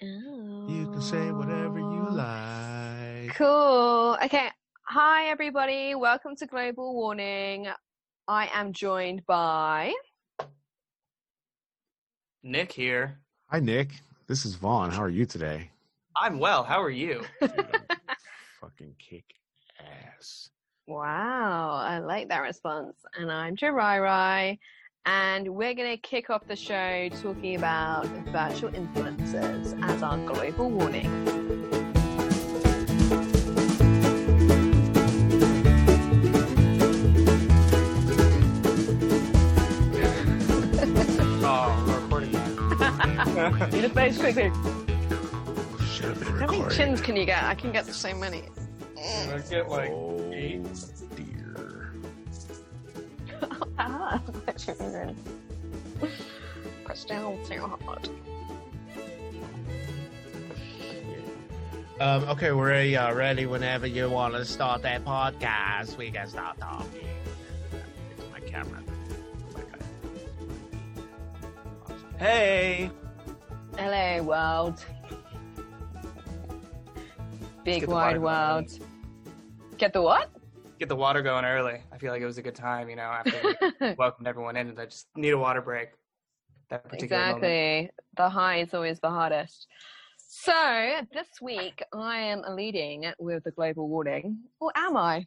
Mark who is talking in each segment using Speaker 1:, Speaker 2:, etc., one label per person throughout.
Speaker 1: You can say whatever you
Speaker 2: Oh.
Speaker 1: like.
Speaker 2: Cool. Okay. Hi, everybody. Welcome to Global Warning. I am joined by.
Speaker 3: Nick here.
Speaker 1: Hi, Nick. This is Vaughn. How are you today?
Speaker 3: I'm well. How are you?
Speaker 1: Dude, fucking kick ass.
Speaker 2: Wow, I like that response. And I'm Jarirai. And we're going to kick off the show talking about virtual influencers as our global warning.
Speaker 3: Oh, we're recording that.
Speaker 2: You just face quickly.
Speaker 1: Should have been
Speaker 2: How many chins can you get? I can get so many.
Speaker 3: I'm get like eight.
Speaker 1: Dear.
Speaker 2: ah, that's your finger in. Press down too hard.
Speaker 1: Um, okay, we're ready, uh, ready whenever you want to start that podcast. We can start talking. It's my camera. Okay.
Speaker 3: Hey.
Speaker 2: Hello, world. Big wide world. Get the what?
Speaker 3: Get the water going early. I feel like it was a good time, you know, after we welcomed everyone in and I just need a water break. That particular moment.
Speaker 2: exactly. The high is always the hardest. So this week I am leading with the global warning, or am I?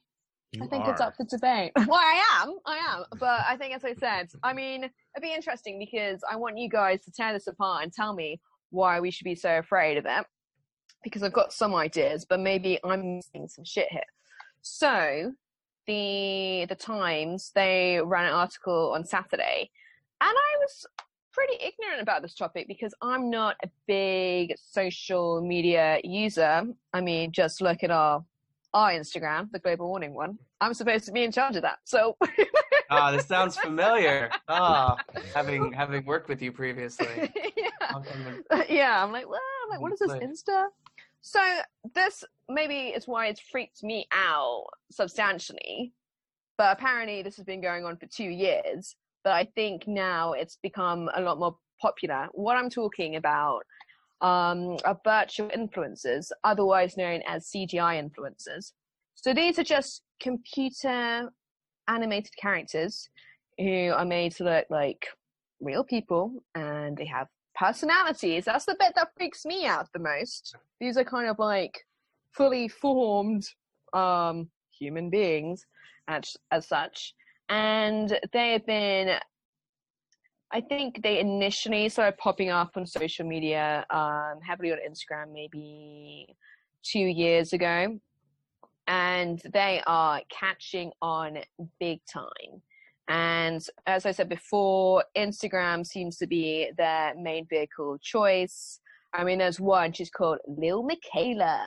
Speaker 1: You
Speaker 2: I think
Speaker 1: are.
Speaker 2: it's up for debate. Well, I am, I am. But I think, as I said, I mean, it'd be interesting because I want you guys to tear this apart and tell me why we should be so afraid of it. Because I've got some ideas, but maybe I'm missing some shit here. So, the the Times they ran an article on Saturday, and I was pretty ignorant about this topic because I'm not a big social media user. I mean, just look at our our Instagram, the global warning one. I'm supposed to be in charge of that. So
Speaker 3: Ah, this sounds familiar. Ah, having having worked with you previously.
Speaker 2: yeah.
Speaker 3: On- on the-
Speaker 2: yeah, I'm like, well, I'm like, what is this Insta? So this maybe it's why it's freaked me out substantially. But apparently this has been going on for two years. But I think now it's become a lot more popular. What I'm talking about um, are virtual influencers, otherwise known as CGI influencers. So these are just computer animated characters who are made to look like real people and they have personalities. That's the bit that freaks me out the most. These are kind of like fully formed um, human beings as, as such. And they have been, I think they initially started popping up on social media, um, heavily on Instagram, maybe two years ago. And they are catching on big time. And as I said before, Instagram seems to be their main vehicle choice. I mean, there's one, she's called Lil Miquela.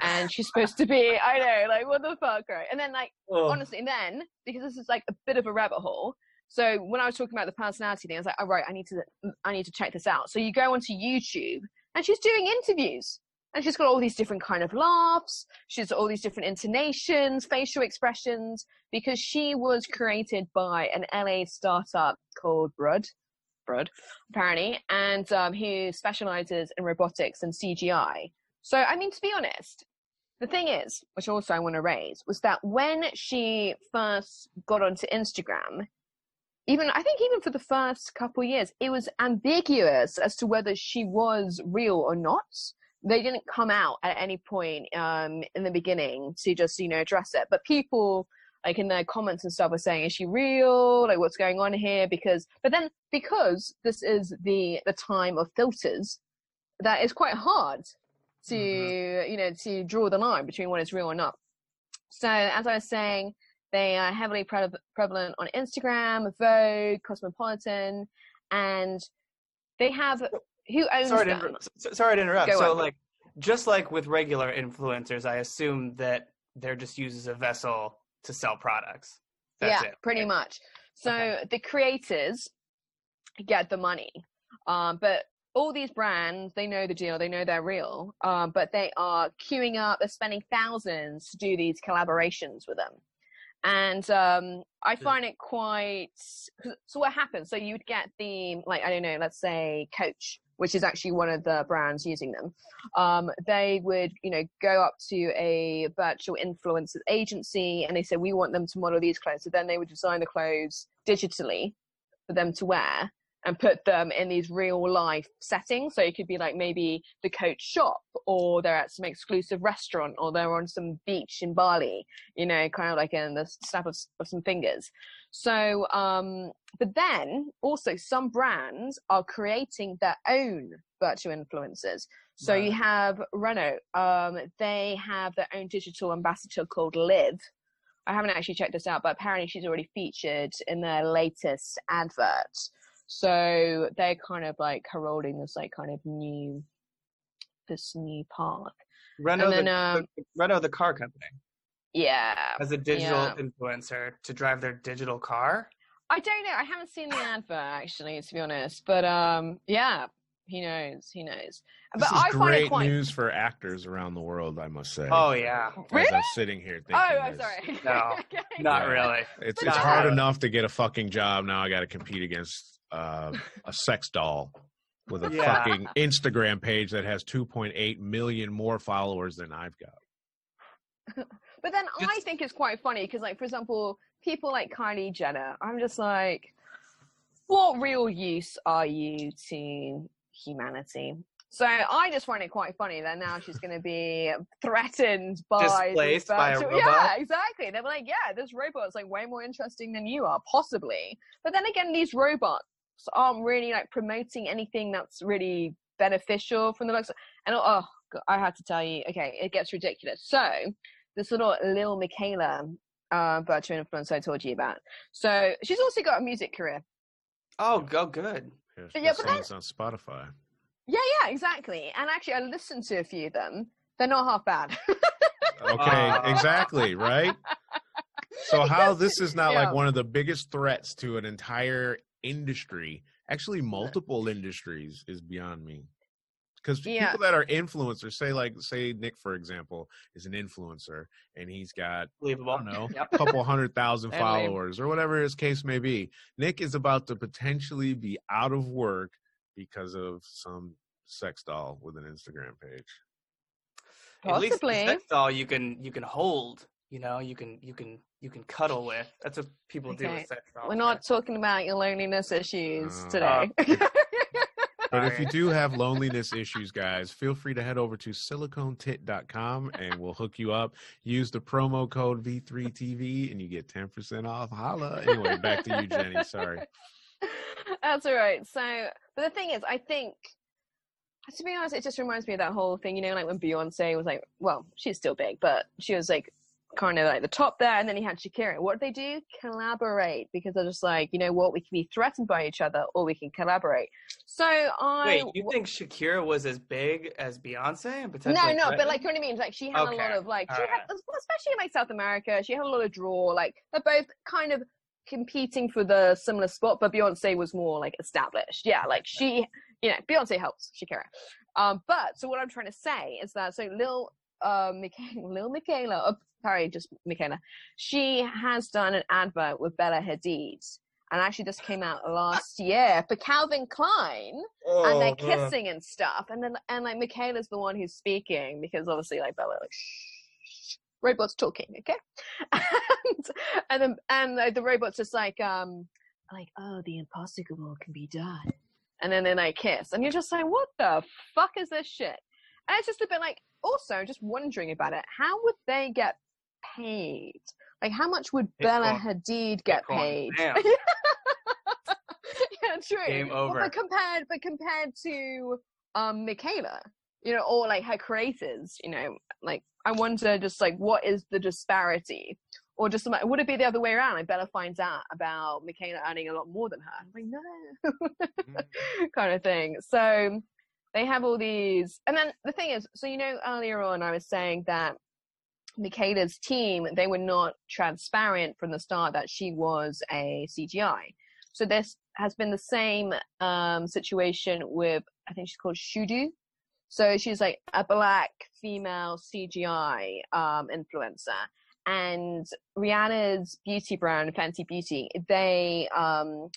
Speaker 2: And she's supposed to be, I know, like, what the fuck, right? And then, like,
Speaker 3: Oh,
Speaker 2: honestly, and then, because this is like a bit of a rabbit hole. So when I was talking about the personality thing, I was like, all right, I need to, mm, I need to check this out. So you go onto YouTube and she's doing interviews. And she's got all these different kind of laughs. She's all these different intonations, facial expressions, because she was created by an LA startup called Brud, Brud, apparently, and um, who specializes in robotics and CGI. So, I mean, to be honest, the thing is, which also I want to raise, was that when she first got onto Instagram, even I think even for the first couple years, it was ambiguous as to whether she was real or not they didn't come out at any point um, in the beginning to just you know address it but people like in their comments and stuff were saying is she real like what's going on here because but then because this is the the time of filters that is quite hard to
Speaker 3: Mhm.
Speaker 2: you know to draw the line between what is real or not so as i was saying they are heavily pre- prevalent on instagram vogue cosmopolitan and they have who owns
Speaker 3: sorry, to inter- sorry to interrupt.
Speaker 2: Go
Speaker 3: so,
Speaker 2: on.
Speaker 3: like, just like with regular influencers, I assume that they're just used as a vessel to sell products. That's
Speaker 2: yeah,
Speaker 3: it.
Speaker 2: pretty much. So
Speaker 3: Okay.
Speaker 2: the creators get the money, um, but all these brands they know the deal, they know they're real, um, but they are queuing up, they're spending thousands to do these collaborations with them. And um, I find it quite. So what happens? So you'd get the like I don't know, let's say Coach which is actually one of the brands using them. Um, they would, you know, go up to a virtual influencers agency and they said, we want them to model these clothes. So then they would design the clothes digitally for them to wear and put them in these real life settings. So it could be like maybe the coach shop or they're at some exclusive restaurant or they're on some beach in Bali, you know, kind of like in the snap of, of some fingers. So, um, but then also some brands are creating their own virtual influencers. So you have Renault, um, they have their own digital ambassador called Liv. I haven't actually checked this out, but apparently she's already featured in their latest advert. So they're kind of like heralding this like kind of new, this new park.
Speaker 3: Renault,
Speaker 2: then,
Speaker 3: the,
Speaker 2: um,
Speaker 3: the, Renault, the car company,
Speaker 2: Yeah.
Speaker 3: as a digital
Speaker 2: yeah.
Speaker 3: influencer to drive their digital car.
Speaker 2: I don't know. I haven't seen the advert actually, to be honest. But um, yeah, he knows. He knows. But
Speaker 4: This is
Speaker 2: I find
Speaker 4: great
Speaker 2: it quite.
Speaker 4: news for actors around the world, I must say.
Speaker 3: Oh yeah,
Speaker 4: As
Speaker 2: Really?
Speaker 4: I'm sitting here thinking
Speaker 2: Oh, I'm
Speaker 4: this.
Speaker 2: sorry.
Speaker 3: No,
Speaker 2: Okay,
Speaker 3: not really.
Speaker 4: It's
Speaker 2: But
Speaker 4: it's
Speaker 2: no.
Speaker 4: hard enough to get a fucking job. Now I got to compete against uh, a sex doll with a
Speaker 3: Yeah.
Speaker 4: fucking Instagram page that has 2.8 million more followers than I've got.
Speaker 2: But then I think it's quite funny because, like, for example, people like Kylie Jenner, I'm just like, what real use are you to humanity? So I just find it quite funny that now she's going to be threatened by this
Speaker 3: Displaced by a
Speaker 2: virtual- Yeah, exactly. They're like, yeah, this robot's like way more interesting than you are, possibly. But then again, these robots aren't really like promoting anything that's really beneficial from the looks. And oh, God, I had to tell you, okay, it gets ridiculous. So this little Lil Miquela uh, virtual influencer I told you about. So she's also got a music career.
Speaker 3: Oh, go good.
Speaker 4: Yeah,
Speaker 2: Yeah, but then-
Speaker 4: songs on Spotify.
Speaker 2: Yeah, yeah, exactly. And actually, I listened to a few of them. They're not half bad.
Speaker 4: Okay,
Speaker 3: Uh,
Speaker 4: exactly, right? So how this is not
Speaker 2: Yeah.
Speaker 4: like one of the biggest threats to an entire industry, actually multiple industries is beyond me. Because
Speaker 2: Yeah.
Speaker 4: people that are influencers, say like say Nick for example, is an influencer and he's got I
Speaker 3: Believable.
Speaker 4: don't know,
Speaker 3: Yep.
Speaker 4: a couple hundred thousand followers or whatever his case may be. Nick is about to potentially be out of work because of some sex doll with an Instagram page.
Speaker 3: At least sex doll you can you can hold. You know, you can you can you can cuddle with. That's what people do with sex dolls.
Speaker 2: We're not talking about your loneliness issues
Speaker 4: Uh,
Speaker 2: today.
Speaker 4: But if you do have loneliness issues, guys, feel free to head over to siliconetit.com and we'll hook you up. Use the promo code V3TV and you get 10% off. Holla. Anyway, back to you, Jenny. Sorry.
Speaker 2: That's all right. So, but the thing is, I think, to be honest, it just reminds me of that whole thing, you know, like when Beyonce was like, well, she's still big, but she was like kind of like the top there, and then he had Shakira. What did they do? Collaborate because they're just like, you know what, we can be threatened by each other or we can collaborate. So I.
Speaker 3: Wait, you think Shakira was as big as Beyonce and potentially?
Speaker 2: no, no, but like, you know what I mean? Like, she had a lot of like, she had, especially in like South America, she had a lot of draw. Like, they're both kind of competing for the similar spot, but Beyonce was more like established. Yeah, like she, you know, Beyonce helps Shakira. Um, but so what I'm trying to say is that so Lil, uh, Miquela, Lil Miquela, oh, sorry, just Miquela, she has done an advert with Bella Hadid. And actually, this came out last year for Calvin Klein and they're
Speaker 3: Oh,
Speaker 2: kissing and stuff. And then and like Miquela's the one who's speaking because obviously like Bella like shh, robots talking, okay? And and then and like, the robots just like um like oh the impossible can be done, and then they like kiss, and you're just like what the fuck is this shit? And it's just a bit like also just wondering about it. How would they get paid? Like how much would Bella. Hadid get
Speaker 3: Bitcoin.
Speaker 2: paid? Yeah, true.
Speaker 3: Game
Speaker 2: Well,
Speaker 3: over.
Speaker 2: but compared, but compared to um Miquela, you know, or like her creators, you know, like I wonder just like what is the disparity, or just would it be the other way around? Like Bella finds out about Miquela earning a lot more than her. I'm like no, kind of thing. So they have all these, and then the thing is, so you know, earlier on I was saying that. Miquela's team, they were not transparent from the start that she was a CGI. So this has been the same um, situation with I think she's called Shudu. So she's like a black female CGI um, influencer, and Rihanna's beauty brand Fenty Beauty they um,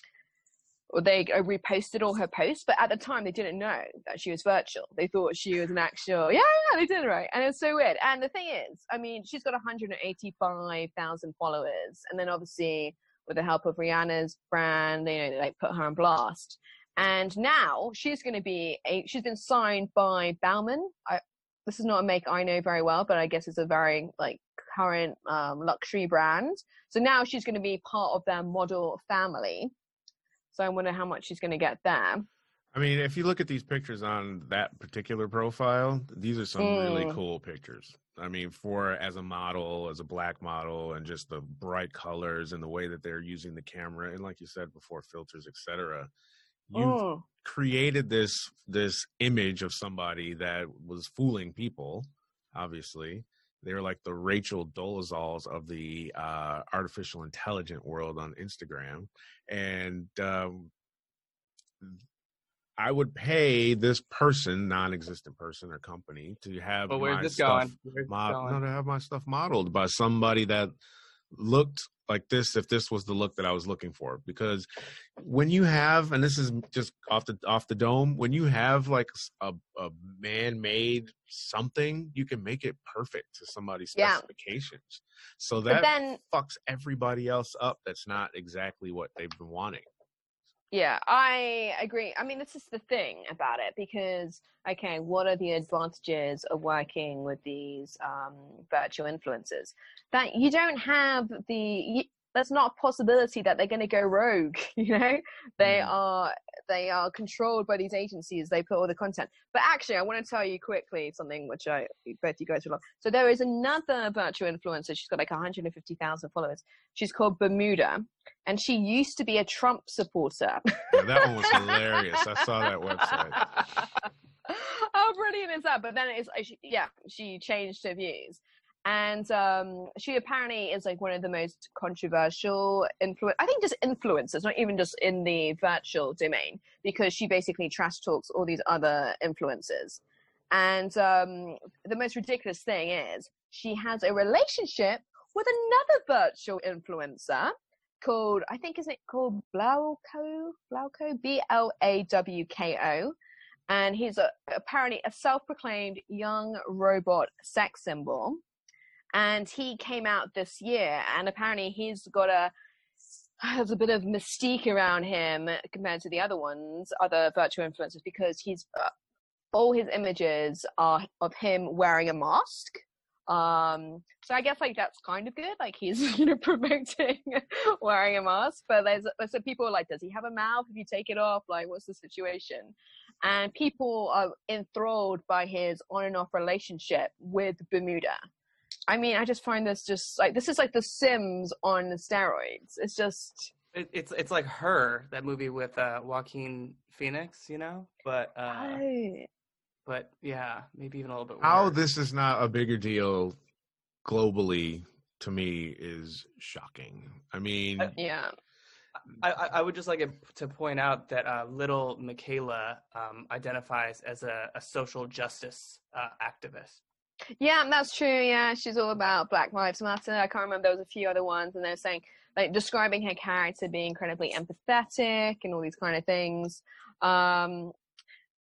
Speaker 2: or they uh, reposted all her posts, but at the time they didn't know that she was virtual. They thought she was an actual. Yeah, yeah, they did right, and it's so weird. And the thing is, I mean, she's got 185,000 followers, and then obviously with the help of Rihanna's brand, you know, they like put her on blast. And now she's going to be a. She's been signed by Balmain. I, this is not a make I know very well, but I guess it's a very like current um, luxury brand. So now she's going to be part of their model family so I wonder how much she's going to get there.
Speaker 4: I mean, if you look at these pictures on that particular profile, these are some mm. really cool pictures. I mean, for as a model, as a black model, and just the bright colors and the way that they're using the camera, and like you said before, filters, etc. You mm. created this this image of somebody that was fooling people, obviously, they're like the Rachel Dolezals of the uh, artificial intelligent world on Instagram, and um, I would pay this person, non-existent person or company, to have.
Speaker 3: But where's this going?
Speaker 4: Where's going? No, to have my stuff modeled by somebody that looked like this if this was the look that I was looking for. Because when you have, and this is just off the off the dome, when you have like a, a man-made something, you can make it perfect to somebody's specifications. Yeah. So that then, fucks everybody else up. That's not exactly what they've been wanting.
Speaker 2: Yeah, I agree. I mean, this is the thing about it because, okay, what are the advantages of working with these um, virtual influencers? That you don't have the, there's not a possibility that they're going to go rogue, you know? They mm. are they are controlled by these agencies. They put all the content. But actually, I want to tell you quickly something which I both you guys will love. So there is another virtual influencer. She's got like 150,000 followers. She's called Bermuda, and she used to be a Trump supporter.
Speaker 4: Yeah, that one was hilarious. I saw that website.
Speaker 2: How brilliant is that? But then it's yeah, she changed her views and um, she apparently is like one of the most controversial influence. I think just influencers, not even just in the virtual domain, because she basically trash talks all these other influencers. And um, the most ridiculous thing is she has a relationship with another virtual influencer called I think is it called Blawko Blawko B L A W K O, and he's a, apparently a self-proclaimed young robot sex symbol and he came out this year and apparently he's got a has a bit of mystique around him compared to the other ones other virtual influencers because he's uh, all his images are of him wearing a mask. Um so i guess like that's kind of good like he's you know promoting wearing a mask but there's some people are like does he have a mouth? If you take it off like what's the situation? And people are enthralled by his on and off relationship with bermuda I mean, I just find this just like this is like The Sims on steroids. It's just
Speaker 3: it, it's it's like her that movie with uh, Joaquin Phoenix, you know. But uh, I... but yeah, maybe even a little bit.
Speaker 4: How this is not a bigger deal globally to me is shocking. I mean,
Speaker 2: uh, yeah.
Speaker 3: I, I, would just like to point out that uh, little Miquela um, identifies as a, a social justice uh, activist.
Speaker 2: Yeah, that's true. Yeah, she's all about Black Lives Matter. I can't remember. There was a few other ones, and they're saying like describing her character being incredibly empathetic and all these kind of things. Um,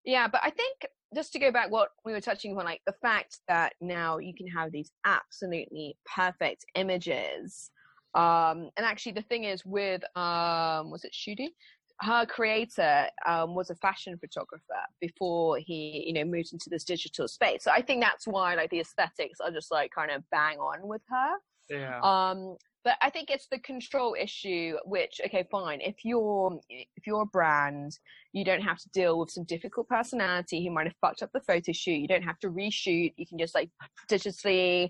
Speaker 2: yeah, but I think just to go back what we were touching upon, like the fact that now you can have these absolutely perfect images. Um, and actually, the thing is with um, was it Shudi? Her creator um, was a fashion photographer before he you know moved into this digital space. So i think that's why like the aesthetics are just like kind of bang on with her.
Speaker 3: Yeah.
Speaker 2: Um but i think it's the control issue which okay fine if you're if you're a brand you don't have to deal with some difficult personality who might have fucked up the photo shoot you don't have to reshoot you can just like digitally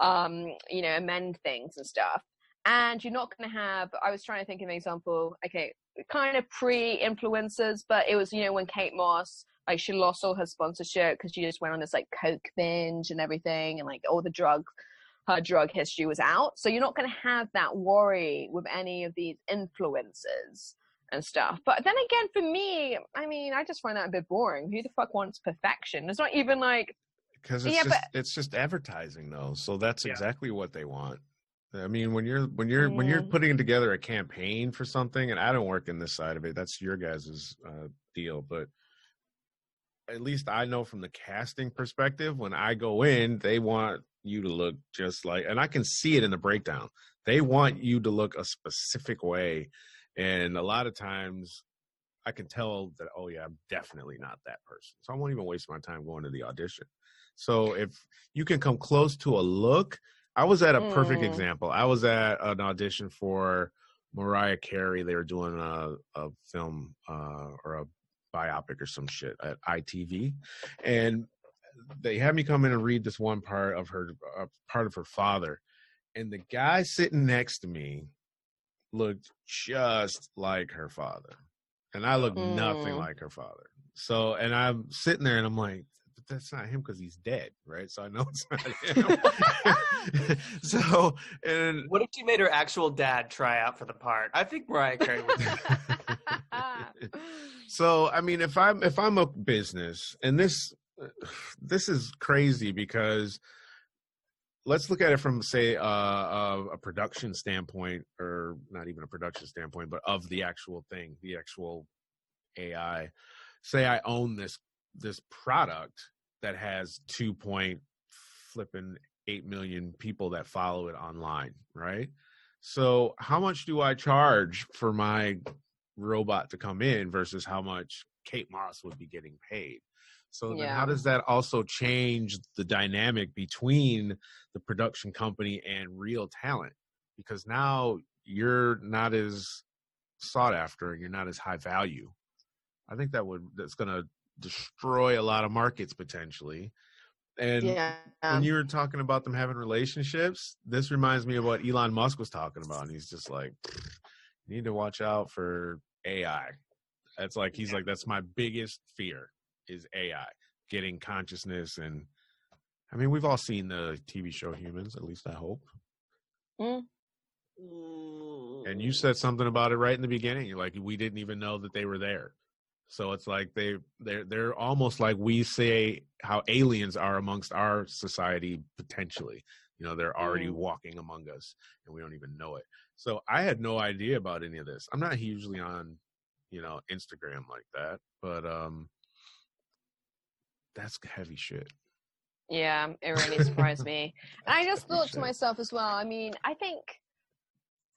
Speaker 2: um you know amend things and stuff and you're not going to have i was trying to think of an example okay kind of pre-influencers but it was you know when kate moss like she lost all her sponsorship because she just went on this like coke binge and everything and like all the drug her drug history was out. So you're not going to have that worry with any of these influencers and stuff. But then again for me i mean i just find that a bit boring. Who the fuck wants perfection? It's not even like
Speaker 4: because it's yeah, just but, it's just advertising though. So that's yeah. exactly what they want I mean, when you're when you're when you're putting together a campaign for something, and I don't work in this side of it. That's your guys' uh, deal, but at least I know from the casting perspective. When I go in, they want you to look just like, and I can see it in the breakdown. They want you to look a specific way, and a lot of times, I can tell that. Oh yeah, I'm definitely not that person. So I won't even waste my time going to the audition. So if you can come close to a look, I was at a perfect
Speaker 2: Mm.
Speaker 4: example. I was at an audition for Mariah Carey. They were doing a, a film uh, or a biopic or some shit at ITV, and they had me come in and read this one part of her uh, part of her father, and the guy sitting next to me looked just like her father, and I looked nothing
Speaker 2: Mm.
Speaker 4: like her father. So, and I'm sitting there and I'm like, that's not him because he's dead, right? So I know it's not him. so, and
Speaker 3: What if she made her actual dad try out for the part? I think Mariah Carey would.
Speaker 4: so I mean, if I'm if I'm a business, and this this is crazy because let's look at it from say uh, a, a production standpoint, or not even a production standpoint, but of the actual thing, the actual AI. Say I own this this product that has two point flipping eight million people that follow it online, right? So how much do I charge for my robot to come in versus how much Kate Moss would be getting paid? So then how does that also change the dynamic between the production company and real talent? Because now you're not as sought after and you're not as high value. I think that would that's gonna destroy a lot of markets potentially. And
Speaker 2: yeah.
Speaker 4: when you were talking about them having relationships, this reminds me of what Elon Musk was talking about. And he's just like, you need to watch out for AI. That's like, he's like, that's my biggest fear is AI getting consciousness. And I mean, we've all seen the TV show Humans, at least I hope. Mm. And you said something about it right in the beginning. Like, we didn't even know that they were there. So it's like they they're they're almost like we say how aliens are amongst our society potentially. You know, they're already
Speaker 2: Mm.
Speaker 4: walking among us and we don't even know it. So I had no idea about any of this. I'm not hugely on, you know, Instagram like that, but um that's heavy shit.
Speaker 2: Yeah, it really surprised me. And I just thought to myself as well. I mean, I think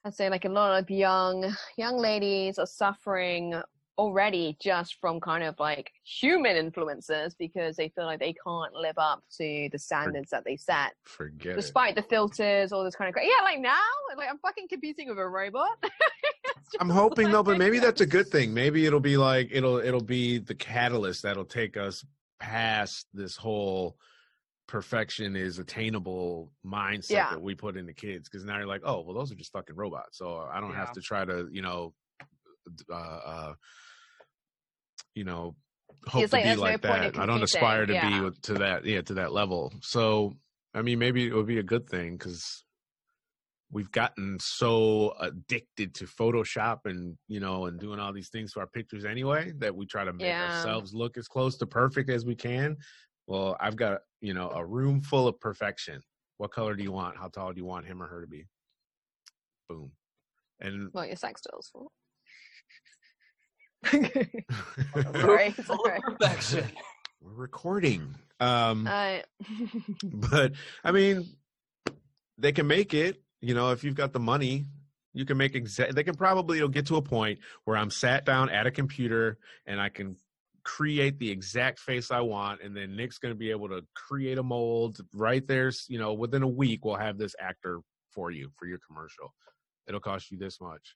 Speaker 2: I'd say like a lot of young young ladies are suffering already just from kind of like human influences because they feel like they can't live up to the standards that they set,
Speaker 4: Forget it.
Speaker 2: despite the filters, all this kind of cra- yeah. Like now, like I'm fucking competing with a robot.
Speaker 4: I'm hoping though, but maybe that's a good thing. Maybe it'll be like it'll it'll be the catalyst that'll take us past this whole perfection is attainable mindset
Speaker 2: Yeah.
Speaker 4: that we put into kids. Because now you're like, oh, well, those are just fucking robots, so I don't
Speaker 3: Yeah.
Speaker 4: have to try to, you know, uh, uh you know, hope
Speaker 2: It's
Speaker 4: to
Speaker 2: like
Speaker 4: be like that. I don't aspire to
Speaker 2: competing,
Speaker 4: be to that, yeah, to that level. So, I mean, maybe it would be a good thing because we've gotten so addicted to Photoshop and you know and doing all these things to our pictures anyway that we try to make
Speaker 2: Yeah.
Speaker 4: ourselves look as close to perfect as we can. Well, I've got you know a room full of perfection. What color do you want? How tall do you want him or her to be? Boom. And
Speaker 2: What your sex dolls for? sorry, sorry.
Speaker 3: perfection.
Speaker 4: we're recording. Um
Speaker 2: I
Speaker 4: but I mean, they can make it. You know, if you've got the money, you can make exact. They can probably it'll get to a point where I'm sat down at a computer and I can create the exact face I want, and then Nick's going to be able to create a mold right there. You know, within a week, we'll have this actor for you for your commercial. It'll cost you this much.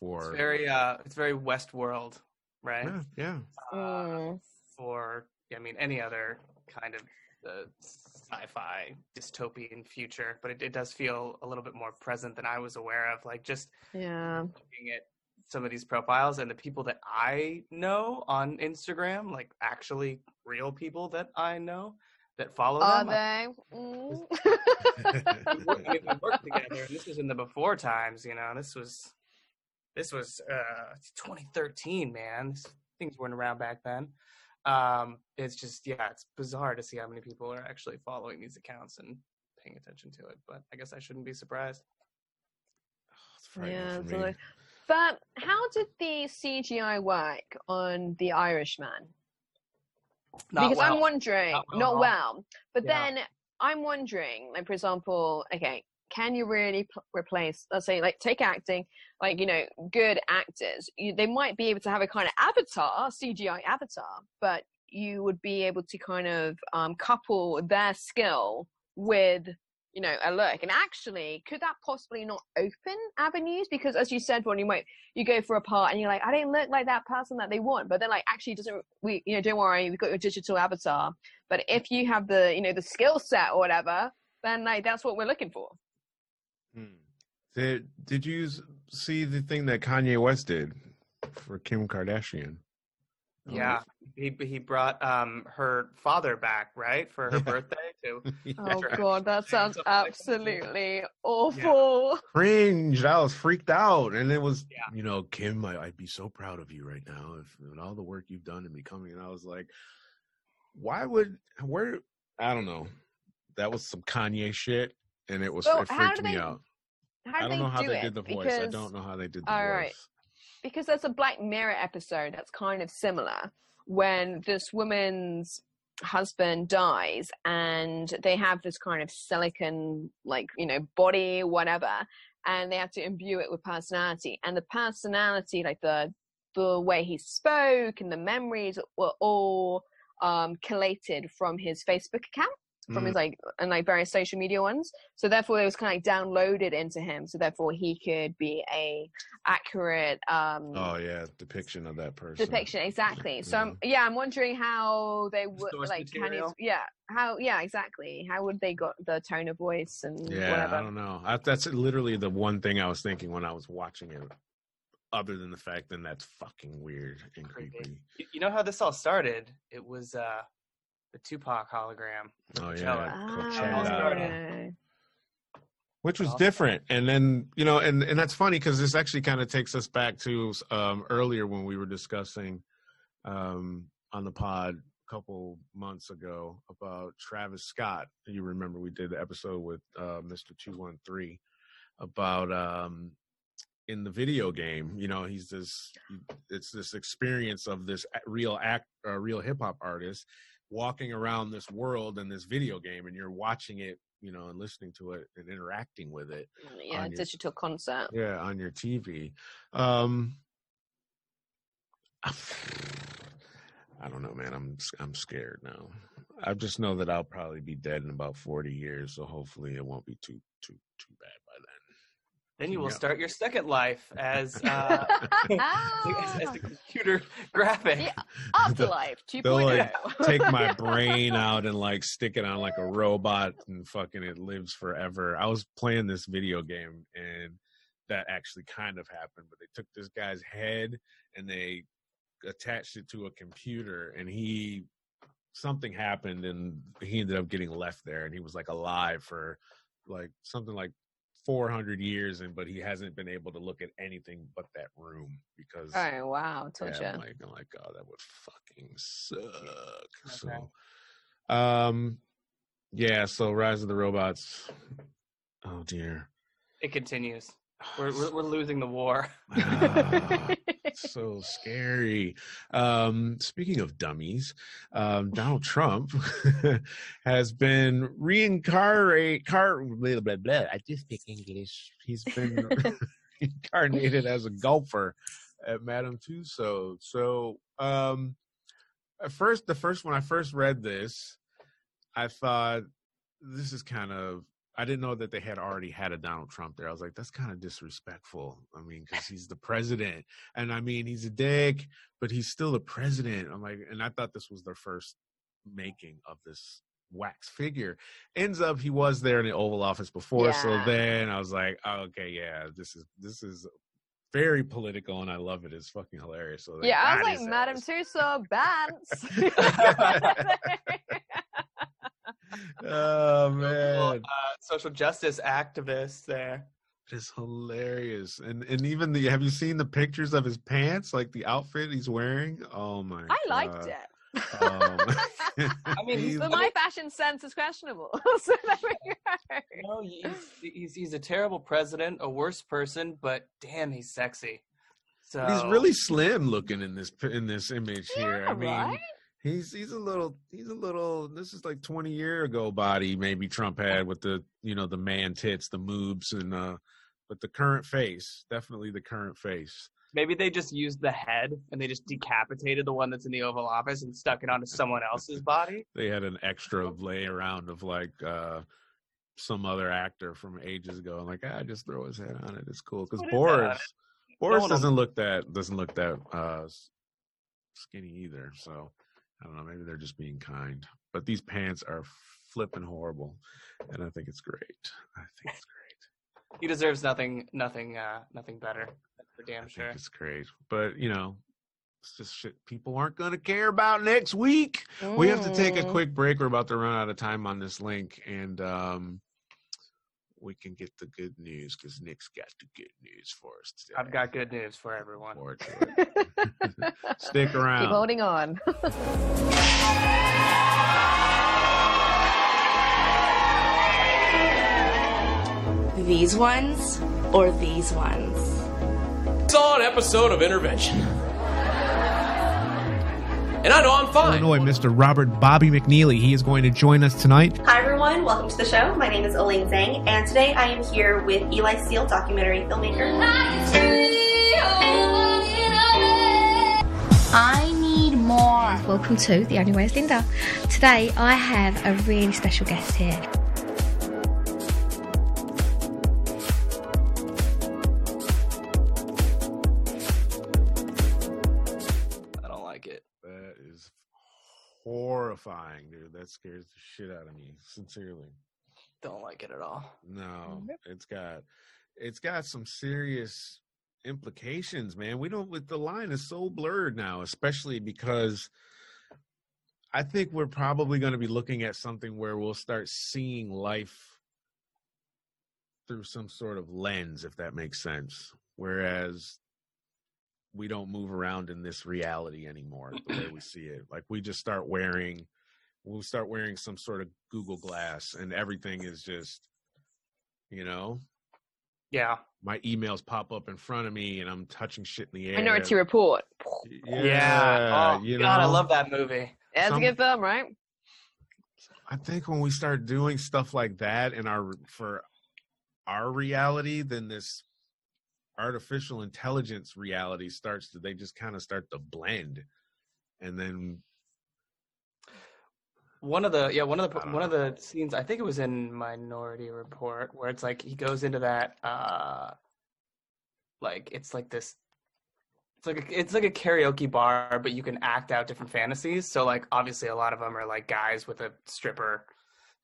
Speaker 4: For
Speaker 3: It's very uh it's very Westworld, right?
Speaker 4: yeah, yeah.
Speaker 3: Uh,
Speaker 2: Mm.
Speaker 3: for I mean any other kind of uh, sci-fi dystopian future, but it, it does feel a little bit more present than I was aware of. Like just
Speaker 2: yeah.
Speaker 3: looking at some of these profiles and the people that I know on Instagram, like actually real people that I know that follow
Speaker 2: Are
Speaker 3: them. I-
Speaker 2: they? Mm.
Speaker 3: we work- we worked together, and this was in the before times. You know, this was this was uh 2013, man. Things weren't around back then. Um, it's just yeah, it's bizarre to see how many people are actually following these accounts and paying attention to it. But I guess I shouldn't be surprised.
Speaker 4: It's
Speaker 2: Yeah,
Speaker 4: for
Speaker 2: it's
Speaker 4: me.
Speaker 2: like- But how did the CGI work on The Irishman?
Speaker 3: Not
Speaker 2: because
Speaker 3: well.
Speaker 2: I'm wondering,
Speaker 3: Not
Speaker 2: not
Speaker 3: well
Speaker 2: well,
Speaker 3: at all.
Speaker 2: but
Speaker 3: Yeah.
Speaker 2: then I'm wondering, like for example, okay, can you really pl- replace, let's say, like take acting, like you know, good actors, you, they might be able to have a kind of avatar, CGI avatar, but you would be able to kind of um, couple their skill with you know a look. And actually could that possibly not open avenues? Because as you said when you might you go for a part and you're like i don't look like that person that they want but then like actually doesn't we you know don't worry we've got your digital avatar. But if you have the you know the skill set or whatever then like that's what we're looking for.
Speaker 4: Did Did you see the thing that Kanye West did for Kim Kardashian?
Speaker 3: Yeah, he he brought um her father back right for her birthday too.
Speaker 2: oh god that sounds
Speaker 3: Something like that.
Speaker 2: absolutely awful
Speaker 4: cringe. I was freaked out, and it was,
Speaker 3: Yeah.
Speaker 4: you know, Kim, I, I'd be so proud of you right now if and all the work you've done in becoming. And I was like, why would where? I don't know. That was some Kanye shit, and it was
Speaker 2: Well,
Speaker 4: it freaked me
Speaker 2: they
Speaker 4: out. I
Speaker 2: do
Speaker 4: don't know how
Speaker 2: do
Speaker 4: they did the voice.
Speaker 2: because
Speaker 4: I don't know how they did the
Speaker 2: All
Speaker 4: voice.
Speaker 2: right. because there's a Black Mirror episode that's kind of similar when this woman's husband dies and they have this kind of silicon like you know body whatever and they have to imbue it with personality and the personality like the the way he spoke and the memories were all um collated from his facebook account from
Speaker 4: Mm.
Speaker 2: his like and like various social media ones. So therefore, it was kind of like downloaded into him. So therefore, he could be a accurate um,
Speaker 4: Oh yeah, depiction of that person.
Speaker 2: depiction. Exactly. So I'm, yeah, I'm wondering how they would
Speaker 3: Source
Speaker 2: like Kanye's,
Speaker 3: material?
Speaker 2: yeah how yeah exactly how would they got the tone of voice and
Speaker 4: Yeah,
Speaker 2: whatever.
Speaker 4: I don't know. I, that's literally the one thing I was thinking when I was watching it. Other than the fact that that's fucking weird and
Speaker 3: Creepy.
Speaker 4: creepy.
Speaker 3: You- You know how this all started? It was uh the Tupac hologram.
Speaker 4: Oh
Speaker 3: Coachella.
Speaker 4: yeah,
Speaker 2: Ah,
Speaker 4: which was different. And then you know, and and that's funny because this actually kind of takes us back to um, earlier when we were discussing um, on the pod a couple months ago about Travis Scott. You remember we did the episode with uh, Mister Two One Three about um, in the video game. You know, he's this. It's this experience of this real act, uh, real hip hop artist walking around this world in this video game, and you're watching it you know, and listening to it and interacting with it.
Speaker 2: yeah,
Speaker 4: on your-
Speaker 2: digital concert.
Speaker 4: Yeah, on your TV. Um I don't know, man. I'm I'm scared now. I just know that I'll probably be dead in about 40 years, so hopefully it won't be too too too bad
Speaker 3: Then you will
Speaker 4: Yeah.
Speaker 3: start your second life as uh, as,
Speaker 2: Ah,
Speaker 3: as a computer graphic.
Speaker 2: Yeah. afterlife oh. 2.0.
Speaker 4: they'll, like, Take my brain out and like stick it on like a robot and fucking it lives forever. I was playing this video game and that actually kind of happened, but they took this guy's head and they attached it to a computer and he something happened and he ended up getting left there and he was like alive for like something like 400 years and but he hasn't been able to look at anything but that room because
Speaker 2: oh wow, told
Speaker 4: yeah, I'm
Speaker 2: you.
Speaker 4: like, I'm like, oh, that would fucking suck.
Speaker 3: Okay.
Speaker 4: So, um, yeah. So, Rise of the Robots. Oh dear.
Speaker 3: It continues. We're, we're we're losing the war.
Speaker 4: Ah, so scary. Um, speaking of dummies, um, Donald Trump has been reincarnate. Car- blah, blah, blah. I just speak English. He's been reincarnated as a golfer at Madame Tussauds. So, um, at first, the first when I first read this, I thought this is kind of. I didn't know that they had already had a Donald Trump there. I was like, that's kind of disrespectful. I mean, because he's the president, and I mean, he's a dick, but he's still the president. I'm like, and I thought this was their first making of this wax figure. Ends up, he was there in the Oval Office before, so then I was like, oh, okay, yeah, this is this is very political, and I love it. It's fucking hilarious. So
Speaker 2: yeah, I was like,
Speaker 4: Madam.
Speaker 2: Tussauds, Bance.
Speaker 4: oh
Speaker 3: Well,
Speaker 4: man.
Speaker 3: uh, social justice activist there.
Speaker 4: It's hilarious. And and even the have you seen the pictures of his pants? Like the outfit he's wearing? Oh my
Speaker 2: I liked it.
Speaker 4: Um,
Speaker 3: I mean,
Speaker 2: But my fashion sense is questionable. so there we go.
Speaker 3: No, he's, he's he's a terrible president, a worse person, but damn, he's sexy. So
Speaker 4: But he's really slim looking in this in this image here. I mean,
Speaker 2: right?
Speaker 4: He's he's a little he's a little. This is like twenty year ago body maybe Trump had with the you know the man tits, the moobs, and uh, but the current face definitely the current face.
Speaker 3: maybe they just used the head and they just decapitated the one that's in the Oval Office and stuck it onto someone else's body.
Speaker 4: They had an extra lay around of like uh some other actor from ages ago. and like, ah, just throw his head on it. It's cool because
Speaker 3: What is that on
Speaker 4: Boris Boris
Speaker 3: will-
Speaker 4: doesn't look that doesn't look that uh skinny either. So I don't know. Maybe they're just being kind. But these pants are flipping horrible, and I think it's great. I think it's great.
Speaker 3: He deserves nothing, nothing, uh, nothing better. That's for damn
Speaker 4: I
Speaker 3: sure.
Speaker 4: think it's great. But you know, it's just shit people aren't going to care about next week. We have to take a
Speaker 2: Mm.
Speaker 4: quick break. We're about to run out of time on this link, and um, we can get the good news because Nick's got the good news for us today.
Speaker 3: I've got good news for everyone.
Speaker 4: Forward. Stick around.
Speaker 2: Keep holding on.
Speaker 5: These ones or these ones?
Speaker 6: saw an episode of Intervention. And I know I'm fine.
Speaker 7: Illinois, Mr. Robert Bobby McNeely. He is going to join us tonight.
Speaker 8: Hi everyone, welcome to the show. My name is Elaine Zhang, and today I am here with Eli Steele, documentary filmmaker.
Speaker 9: I need more. Welcome to The Only Way is Linda. Today I have a really special guest here.
Speaker 4: Horrifying, dude. That scares the shit out of me, sincerely.
Speaker 3: Don't like it at all.
Speaker 4: No, it's got it's got some serious implications, man. We don't with the line is so blurred now, especially because I think we're probably going to be looking at something where we'll start seeing life through some sort of lens, if that makes sense. Whereas we don't move around in this reality anymore the way we see it. Like we just start wearing we'll start wearing some sort of Google glass and everything is just you know,
Speaker 3: Yeah.
Speaker 4: my emails pop up in front of me and I'm touching shit in the air.
Speaker 2: Minority Report.
Speaker 4: Yeah,
Speaker 3: Oh,
Speaker 4: you
Speaker 3: God, I love that movie.
Speaker 2: That's
Speaker 4: Some-
Speaker 2: a good film, right?
Speaker 4: I think when we start doing stuff like that in our for our reality, then this artificial intelligence reality starts to they just kind of start to blend. And then
Speaker 3: One of the yeah one of the one of the scenes I think it was in Minority Report where it's like he goes into that uh like it's like this it's like a, it's like a karaoke bar but you can act out different fantasies so like obviously a lot of them are like guys with a stripper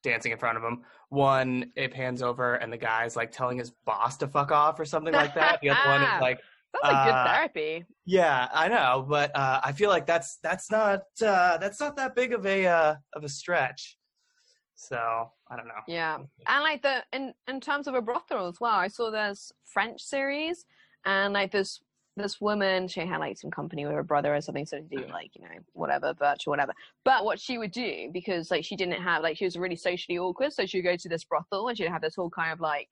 Speaker 3: dancing in front of him. one it pans over and the guy's like telling his boss to fuck off or something like that the other one is like
Speaker 2: Sounds like good
Speaker 3: Uh,
Speaker 2: therapy.
Speaker 3: yeah, I know, but uh, I feel like that's that's not uh, that's not that big of a uh, of a stretch. So I don't know.
Speaker 2: Yeah, and like the in in terms of a brothel as well. I saw this French series, and like this this woman, she had like some company with her brother or something, so to do mm-hmm. like you know whatever virtual whatever. But what she would do because like she didn't have like she was really socially awkward, so she'd go to this brothel and she'd have this whole kind of like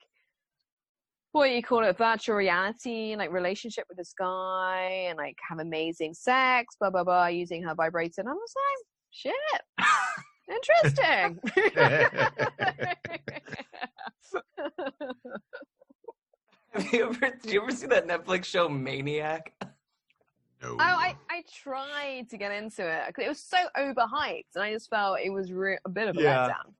Speaker 2: what do you call it virtual reality like relationship with this guy and like have amazing sex blah blah blah using her vibrator. And i was like shit. Interesting
Speaker 3: Have you ever did you ever see that Netflix show Maniac?
Speaker 4: no.
Speaker 2: Oh, I, I tried to get into it. 'cause It was so overhyped, and I just felt it was re- a bit of a
Speaker 3: Yeah.
Speaker 2: letdown.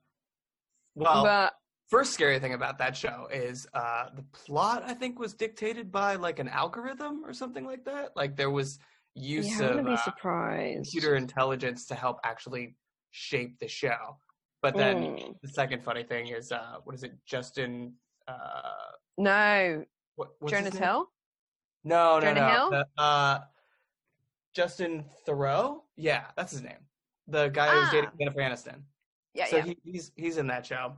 Speaker 3: Well,
Speaker 2: but
Speaker 3: first scary thing about that show is uh, the plot. I think was dictated by like an algorithm or something like that. Like there was use
Speaker 2: yeah,
Speaker 3: of
Speaker 2: be
Speaker 3: uh, computer intelligence to help actually shape the show. But then
Speaker 2: Mm.
Speaker 3: the second funny thing is uh, what is it? Justin.
Speaker 2: No,
Speaker 3: what,
Speaker 2: Jonas? Hill.
Speaker 3: No, no,
Speaker 2: Jonah
Speaker 3: no.
Speaker 2: Hill?
Speaker 3: The, uh, Justin Theroux. Yeah, that's his name. The guy who's dating
Speaker 2: Ah.
Speaker 3: Jennifer Aniston.
Speaker 2: Yeah,
Speaker 3: so
Speaker 2: yeah.
Speaker 3: He, he's he's in that show.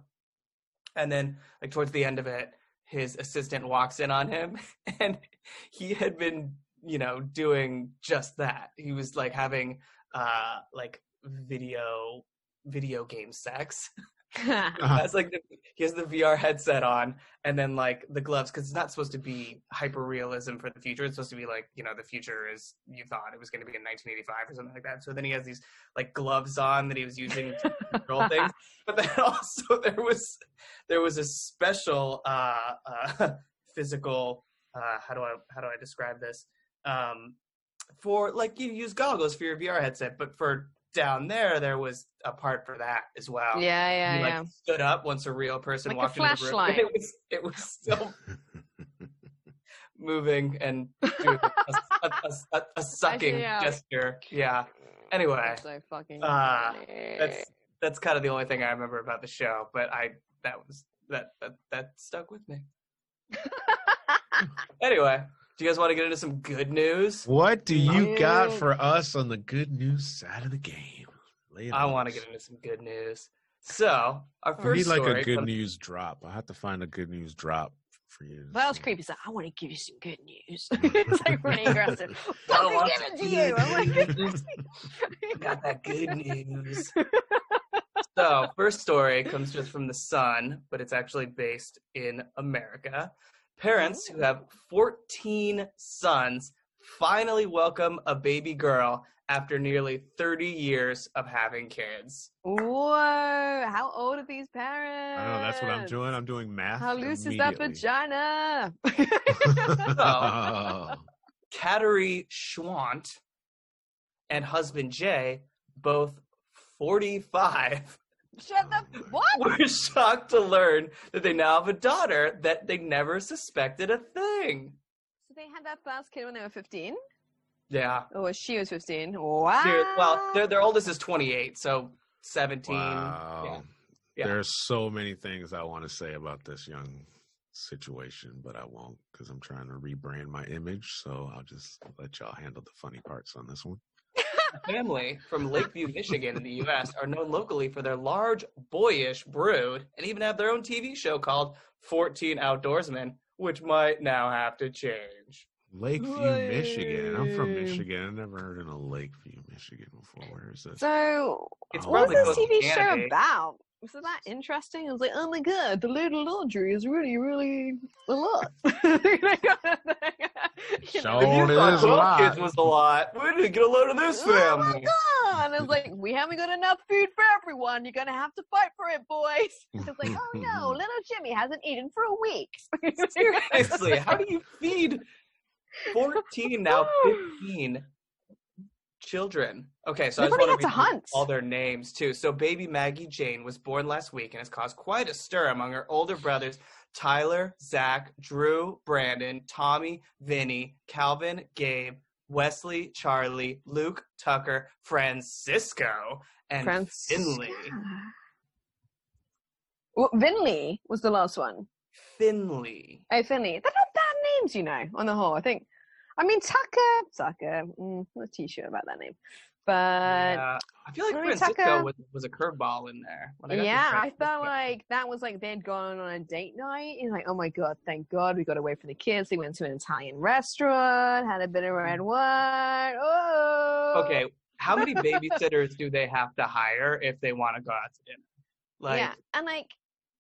Speaker 3: And then, like towards the end of it, his assistant walks in on him, and he had been, you know, doing just that. He was like having, uh, like video video game sex.
Speaker 4: Uh-huh.
Speaker 3: That's like the, he has the VR headset on, and then like the gloves because it's not supposed to be hyper realism for the future. It's supposed to be like you know the future is you thought it was going to be in 1985 or something like that. So then he has these like gloves on that he was using to control things. But then also there was there was a special uh, uh, physical uh, how do I how do I describe this um, for like you use goggles for your VR headset, but for down there there was a part for that as well.
Speaker 2: Yeah, yeah,
Speaker 3: He, like,
Speaker 2: yeah.
Speaker 3: stood up once a real person
Speaker 2: Like
Speaker 3: walked into the room. It was it was still moving and doing a, a, a, a, sucking
Speaker 2: yeah.
Speaker 3: gesture. Yeah. Anyway,
Speaker 2: That's so fucking
Speaker 3: uh, that's that's kind of the only thing I remember about the show. But I that was that that that stuck with me. anyway, do you guys want to get into some good news?
Speaker 4: What do you got for us on the good news side of the game? Lay it
Speaker 3: I want to get into some good news. So our
Speaker 4: I
Speaker 3: first
Speaker 4: need like
Speaker 3: story
Speaker 4: a good
Speaker 3: comes-
Speaker 4: news drop. I have to find a good news drop for you.
Speaker 2: But that was creepy. He's like, I want to give you some good news. it's like really aggressive. Fucking
Speaker 3: want
Speaker 2: give it
Speaker 3: some
Speaker 2: to you. I'm like,
Speaker 3: got that good news. so, first story comes just from the Sun, but it's actually based in America. Parents who have 14 sons finally welcome a baby girl after nearly 30 years of having kids.
Speaker 2: Whoa! How old are these parents?
Speaker 4: I know that's what I'm doing. I'm doing math.
Speaker 2: How loose is that
Speaker 4: immediately.
Speaker 2: vagina?
Speaker 4: Oh.
Speaker 3: Kateri Schwandt and husband Jay, both 45,
Speaker 2: Shut the what?
Speaker 3: were shocked to learn that they now have a daughter that they never suspected a thing.
Speaker 2: So they had that first kid when they were 15?
Speaker 3: Yeah.
Speaker 2: Or she was 15? Wow.
Speaker 3: They're- well, their their oldest is 28, so 17.
Speaker 4: Wow.
Speaker 3: Yeah. Yeah.
Speaker 4: There's so many things I want to say about this young situation, but I won't because I'm trying to rebrand my image. So I'll just let y'all handle the funny parts on this one.
Speaker 3: A family from Lakeview, Michigan, in the U.S., are known locally for their large, boyish brood, and even have their own TV show called 14 Outdoorsmen, which might now have to change.
Speaker 4: Lakeview, Michigan. I'm from Michigan. I've never heard of a Lakeview, Michigan before. Where is this?
Speaker 2: So,
Speaker 3: It's
Speaker 2: what was this
Speaker 3: close to
Speaker 2: TV show
Speaker 3: eh?
Speaker 2: about? Was it that interesting? I was like, oh my god, the little laundry is really, really a lot. You know,
Speaker 4: Sure
Speaker 3: You thought
Speaker 4: is a
Speaker 3: 12
Speaker 4: lot.
Speaker 3: kids was a lot. we did you get a load of this
Speaker 2: Oh my
Speaker 3: family?
Speaker 2: god! And I was like, we haven't got enough food for everyone. You're gonna have to fight for it, boys. I was like, oh no, little Jimmy hasn't eaten for a week.
Speaker 3: Seriously, how do you feed 14 now 15 children? Okay, so
Speaker 2: They
Speaker 3: I just
Speaker 2: probably
Speaker 3: want to
Speaker 2: had to hunt.
Speaker 3: all their names too. So baby Maggie Jane was born last week and has caused quite a stir among her older brothers Tyler, Zach, Drew, Brandon, Tommy, Vinny, Calvin, Gabe, Wesley, Charlie, Luke, Tucker, Francisco, and
Speaker 2: Francisco.
Speaker 3: Finley.
Speaker 2: Well, Vinley was the last one.
Speaker 3: Finley.
Speaker 2: Oh, Finley. They're not bad names, you know, on the whole. I think. I mean, Tucker. Tucker. Mm, not too sure about that name. But
Speaker 3: Yeah, I feel like Francisco
Speaker 2: Tucker-
Speaker 3: was, was a curveball in there. When I got
Speaker 2: yeah, I felt like that was like they'd gone on a date night. And like, oh my god, thank God we got away from the kids. They went to an Italian restaurant, had a bit of red mm. wine. Oh,
Speaker 3: Okay, how many babysitters do they have to hire if they want to go out to dinner? Like,
Speaker 2: yeah, and like,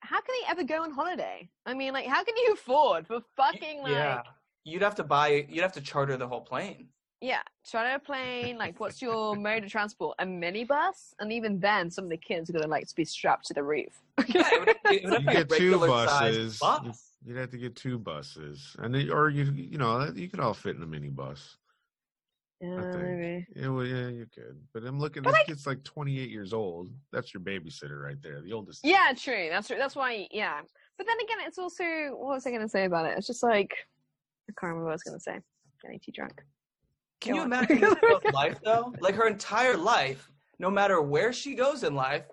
Speaker 2: how can they ever go on holiday? I mean, like, how can you afford for fucking like,
Speaker 3: yeah, you'd have to buy, you'd have to charter the whole plane.
Speaker 2: Yeah, charter a plane? Like, what's your mode of transport? A minibus? And even then, some of the kids are gonna like to be strapped to the roof.
Speaker 3: Yeah, it would, it would have
Speaker 4: you get two buses.
Speaker 3: Bus.
Speaker 4: You'd have to get two buses, and then, or you you know uh, you could all fit in a minibus.
Speaker 2: Yeah,
Speaker 4: I think.
Speaker 2: maybe.
Speaker 4: Yeah, well, yeah, you could. But I'm looking.
Speaker 2: But,
Speaker 4: This
Speaker 2: like-
Speaker 4: kid's like 28 years old. That's your babysitter right there. The oldest.
Speaker 2: Yeah, true. That's true. That's why. Yeah, but then again, it's also what was I going to say about it? It's just like I can't remember what I was going to say. Getting too drunk.
Speaker 3: Can you imagine this girl's life though? Like her entire life, no matter where she goes in life,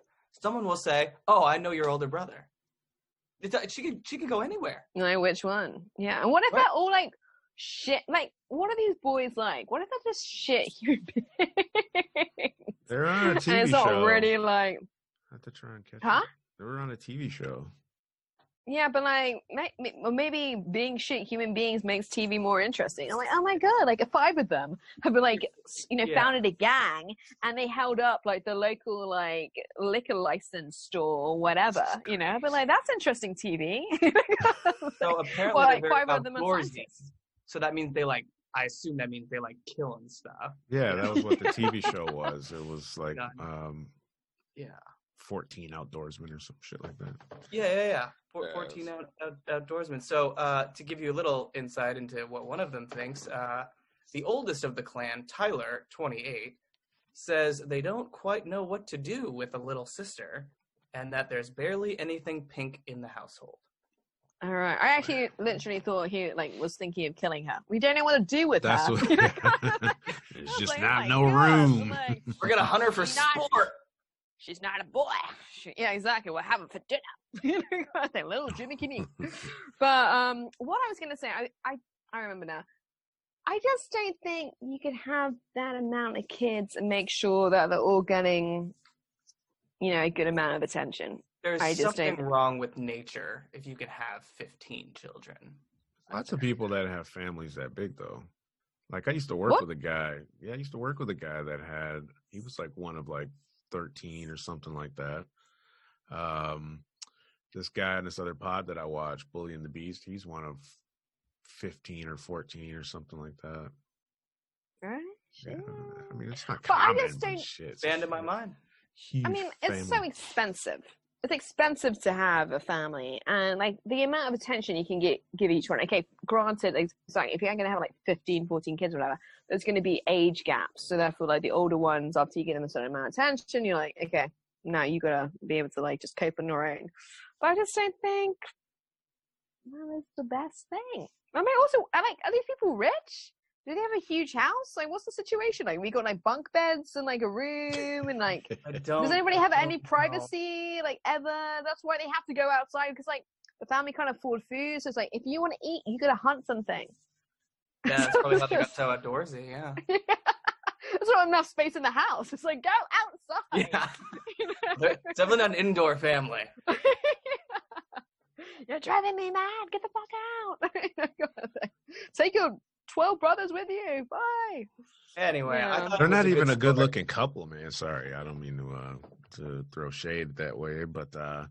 Speaker 3: someone will say, "Oh, I know your older brother." It's- She could, she could go anywhere.
Speaker 2: No, which one? Yeah, and what if
Speaker 3: Right.
Speaker 2: they're all like shit? Like, what are these boys like? What if they're just shit human beings?
Speaker 4: They're on a
Speaker 2: and
Speaker 4: TV
Speaker 2: it's not
Speaker 4: show.
Speaker 2: really like,
Speaker 4: I have to try and catch.
Speaker 2: huh?
Speaker 4: it. They were on a TV show.
Speaker 2: Yeah, but like, may- may- maybe being shit human beings makes TV more interesting. I'm like, oh my god, like five of them have been like, you know,
Speaker 3: Yeah.
Speaker 2: founded a gang and they held up like the local like liquor license store or whatever, you know. But like, that's interesting TV.
Speaker 3: So apparently
Speaker 2: Well, like, five of them are
Speaker 3: outdoorsy.
Speaker 2: scientists.
Speaker 3: So that means they like. I assume that means they like killing stuff.
Speaker 4: Yeah, that was what the TV show was. It was like um
Speaker 3: Yeah.
Speaker 4: 14 outdoorsmen or some shit like that.
Speaker 3: Yeah, yeah, yeah. Four,
Speaker 4: Yes.
Speaker 3: 14 out, out, outdoorsmen. So, uh, to give you a little insight into what one of them thinks, uh, the oldest of the clan, Tyler, 28, says they don't quite know what to do with a little sister and that there's barely anything pink in the household.
Speaker 2: All right, I actually literally thought he like was thinking of killing her. We don't know what to do with
Speaker 4: That's
Speaker 2: her.
Speaker 4: what
Speaker 2: You know?
Speaker 4: There's just
Speaker 2: like, oh
Speaker 4: not
Speaker 2: my
Speaker 4: no
Speaker 2: God,
Speaker 4: room.
Speaker 2: like,
Speaker 3: We're going to hunt her for
Speaker 2: She's not-
Speaker 3: sport.
Speaker 2: She's not a boy. She- yeah, exactly. We'll have it for dinner. You know, that little Jimmy Kinney. but um, what I was gonna say, I, I I remember now. I just don't think you could have that amount of kids and make sure that they're all getting, you know, a good amount of attention.
Speaker 3: There's
Speaker 2: I just
Speaker 3: something
Speaker 2: don't-
Speaker 3: wrong with nature if you can have 15 children.
Speaker 4: Lots of people that have families that big though. Like I used to work
Speaker 2: What?
Speaker 4: with a guy. Yeah, I used to work with a guy that had he was like one of like 13 or something like that. Um this guy in this other pod that I watch, Bully and the Beast, he's one of 15 or 14 or something like that.
Speaker 2: Right?
Speaker 4: Yeah, I mean it's not
Speaker 2: But I
Speaker 4: common.
Speaker 2: just
Speaker 4: but
Speaker 2: don't-
Speaker 4: shit, it's
Speaker 3: Expand in my mind.
Speaker 2: I mean, it's so expensive. It's expensive to have a family, and like the amount of attention you can get give each one. Okay, granted, like, sorry, if you're going to have like 15, 14 kids or whatever, there's going to be age gaps. So therefore, like the older ones, after you give them a certain amount of attention, you're like, okay, now you got to be able to like just cope on your own. But I just don't think well, it's the best thing. I mean, also, I like, are these people rich? Do they have a huge house? Like, what's the situation? Like, we got like bunk beds and like a room and like.
Speaker 3: I don't.
Speaker 2: Does anybody have
Speaker 3: I
Speaker 2: any
Speaker 3: don't know.
Speaker 2: privacy, like ever? That's why they have to go outside because, like, the family can't afford food. So it's like, if you want to eat, you gotta hunt something.
Speaker 3: Yeah, that's probably how they got so outdoorsy. Yeah.
Speaker 2: There's not enough space in the house. It's like go outside.
Speaker 3: Yeah.
Speaker 2: You know?
Speaker 3: Definitely not an indoor family.
Speaker 2: You're driving me mad. Get the fuck out. Take your twelve brothers with you. Bye.
Speaker 3: Anyway, I
Speaker 2: Yeah.
Speaker 3: thought
Speaker 4: They're not
Speaker 3: a
Speaker 4: even
Speaker 3: good
Speaker 4: a good-looking couple, man. Sorry, I don't mean to uh to throw shade that way, but uh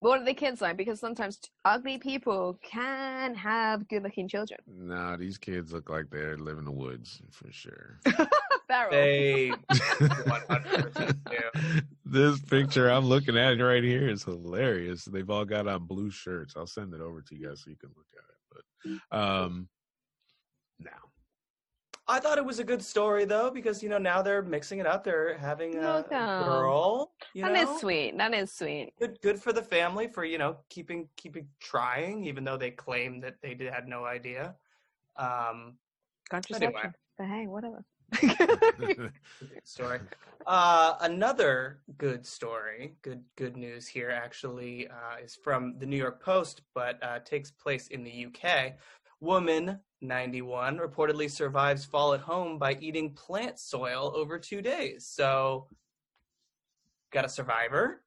Speaker 2: What are the kids like? Because sometimes ugly people can have good-looking children.
Speaker 4: nah, these kids look like they live in the woods for sure.
Speaker 2: Feral.
Speaker 3: They
Speaker 4: this picture I'm looking at right here is hilarious. They've all got on blue shirts. I'll send it over to you guys so you can look at it. But um now.
Speaker 3: I thought it was a good story though, because you know now they're mixing it up. They're having a
Speaker 2: Look out.
Speaker 3: girl. You
Speaker 2: That
Speaker 3: know,
Speaker 2: is sweet. That is sweet.
Speaker 3: good good for the family for you know keeping keeping trying, even though they claim that they did, had no idea. Um,
Speaker 2: Contraception. But hey, whatever.
Speaker 3: Good story. Uh, another good story, good good news here actually uh, is from the New York Post, but uh, takes place in the UK. Woman 91 reportedly survives fall at home by eating plant soil over two days. So, got a survivor.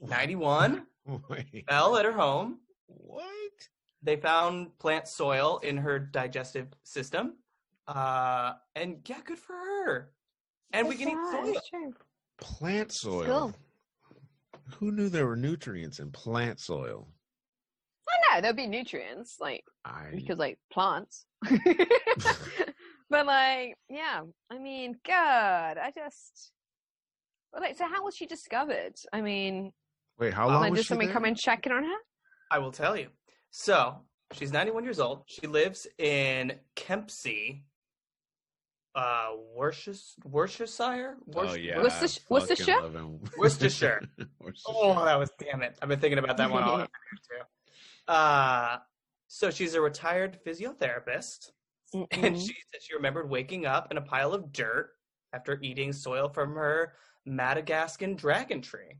Speaker 3: 91
Speaker 4: Wait,
Speaker 3: fell at her home.
Speaker 4: what?
Speaker 3: They found plant soil in her digestive system. Uh, and yeah, good for her. And we can eat soil.
Speaker 4: Plant soil.
Speaker 2: Cool.
Speaker 4: Who knew there were nutrients in plant soil?
Speaker 2: I know there'll be nutrients, like
Speaker 4: I
Speaker 2: because like plants. but like, yeah, I mean, God, I just. But like, so how was she discovered? I mean,
Speaker 4: wait. How long
Speaker 2: like, did somebody
Speaker 4: there?
Speaker 2: come and check in on her?
Speaker 3: I will tell you. So she's 91 years old. She lives in Kempsey, uh, Worcestershire. Worcestershire.
Speaker 4: Oh yeah,
Speaker 2: Worcester-
Speaker 4: I fucking
Speaker 2: Worcestershire?
Speaker 3: Worcestershire.
Speaker 4: Worcestershire.
Speaker 3: Oh, that was damn it. I've been thinking about that one all afternoon too. Uh, so she's a retired physiotherapist, and
Speaker 2: Mm-mm.
Speaker 3: she said she remembered waking up in a pile of dirt after eating soil from her Madagascan dragon tree.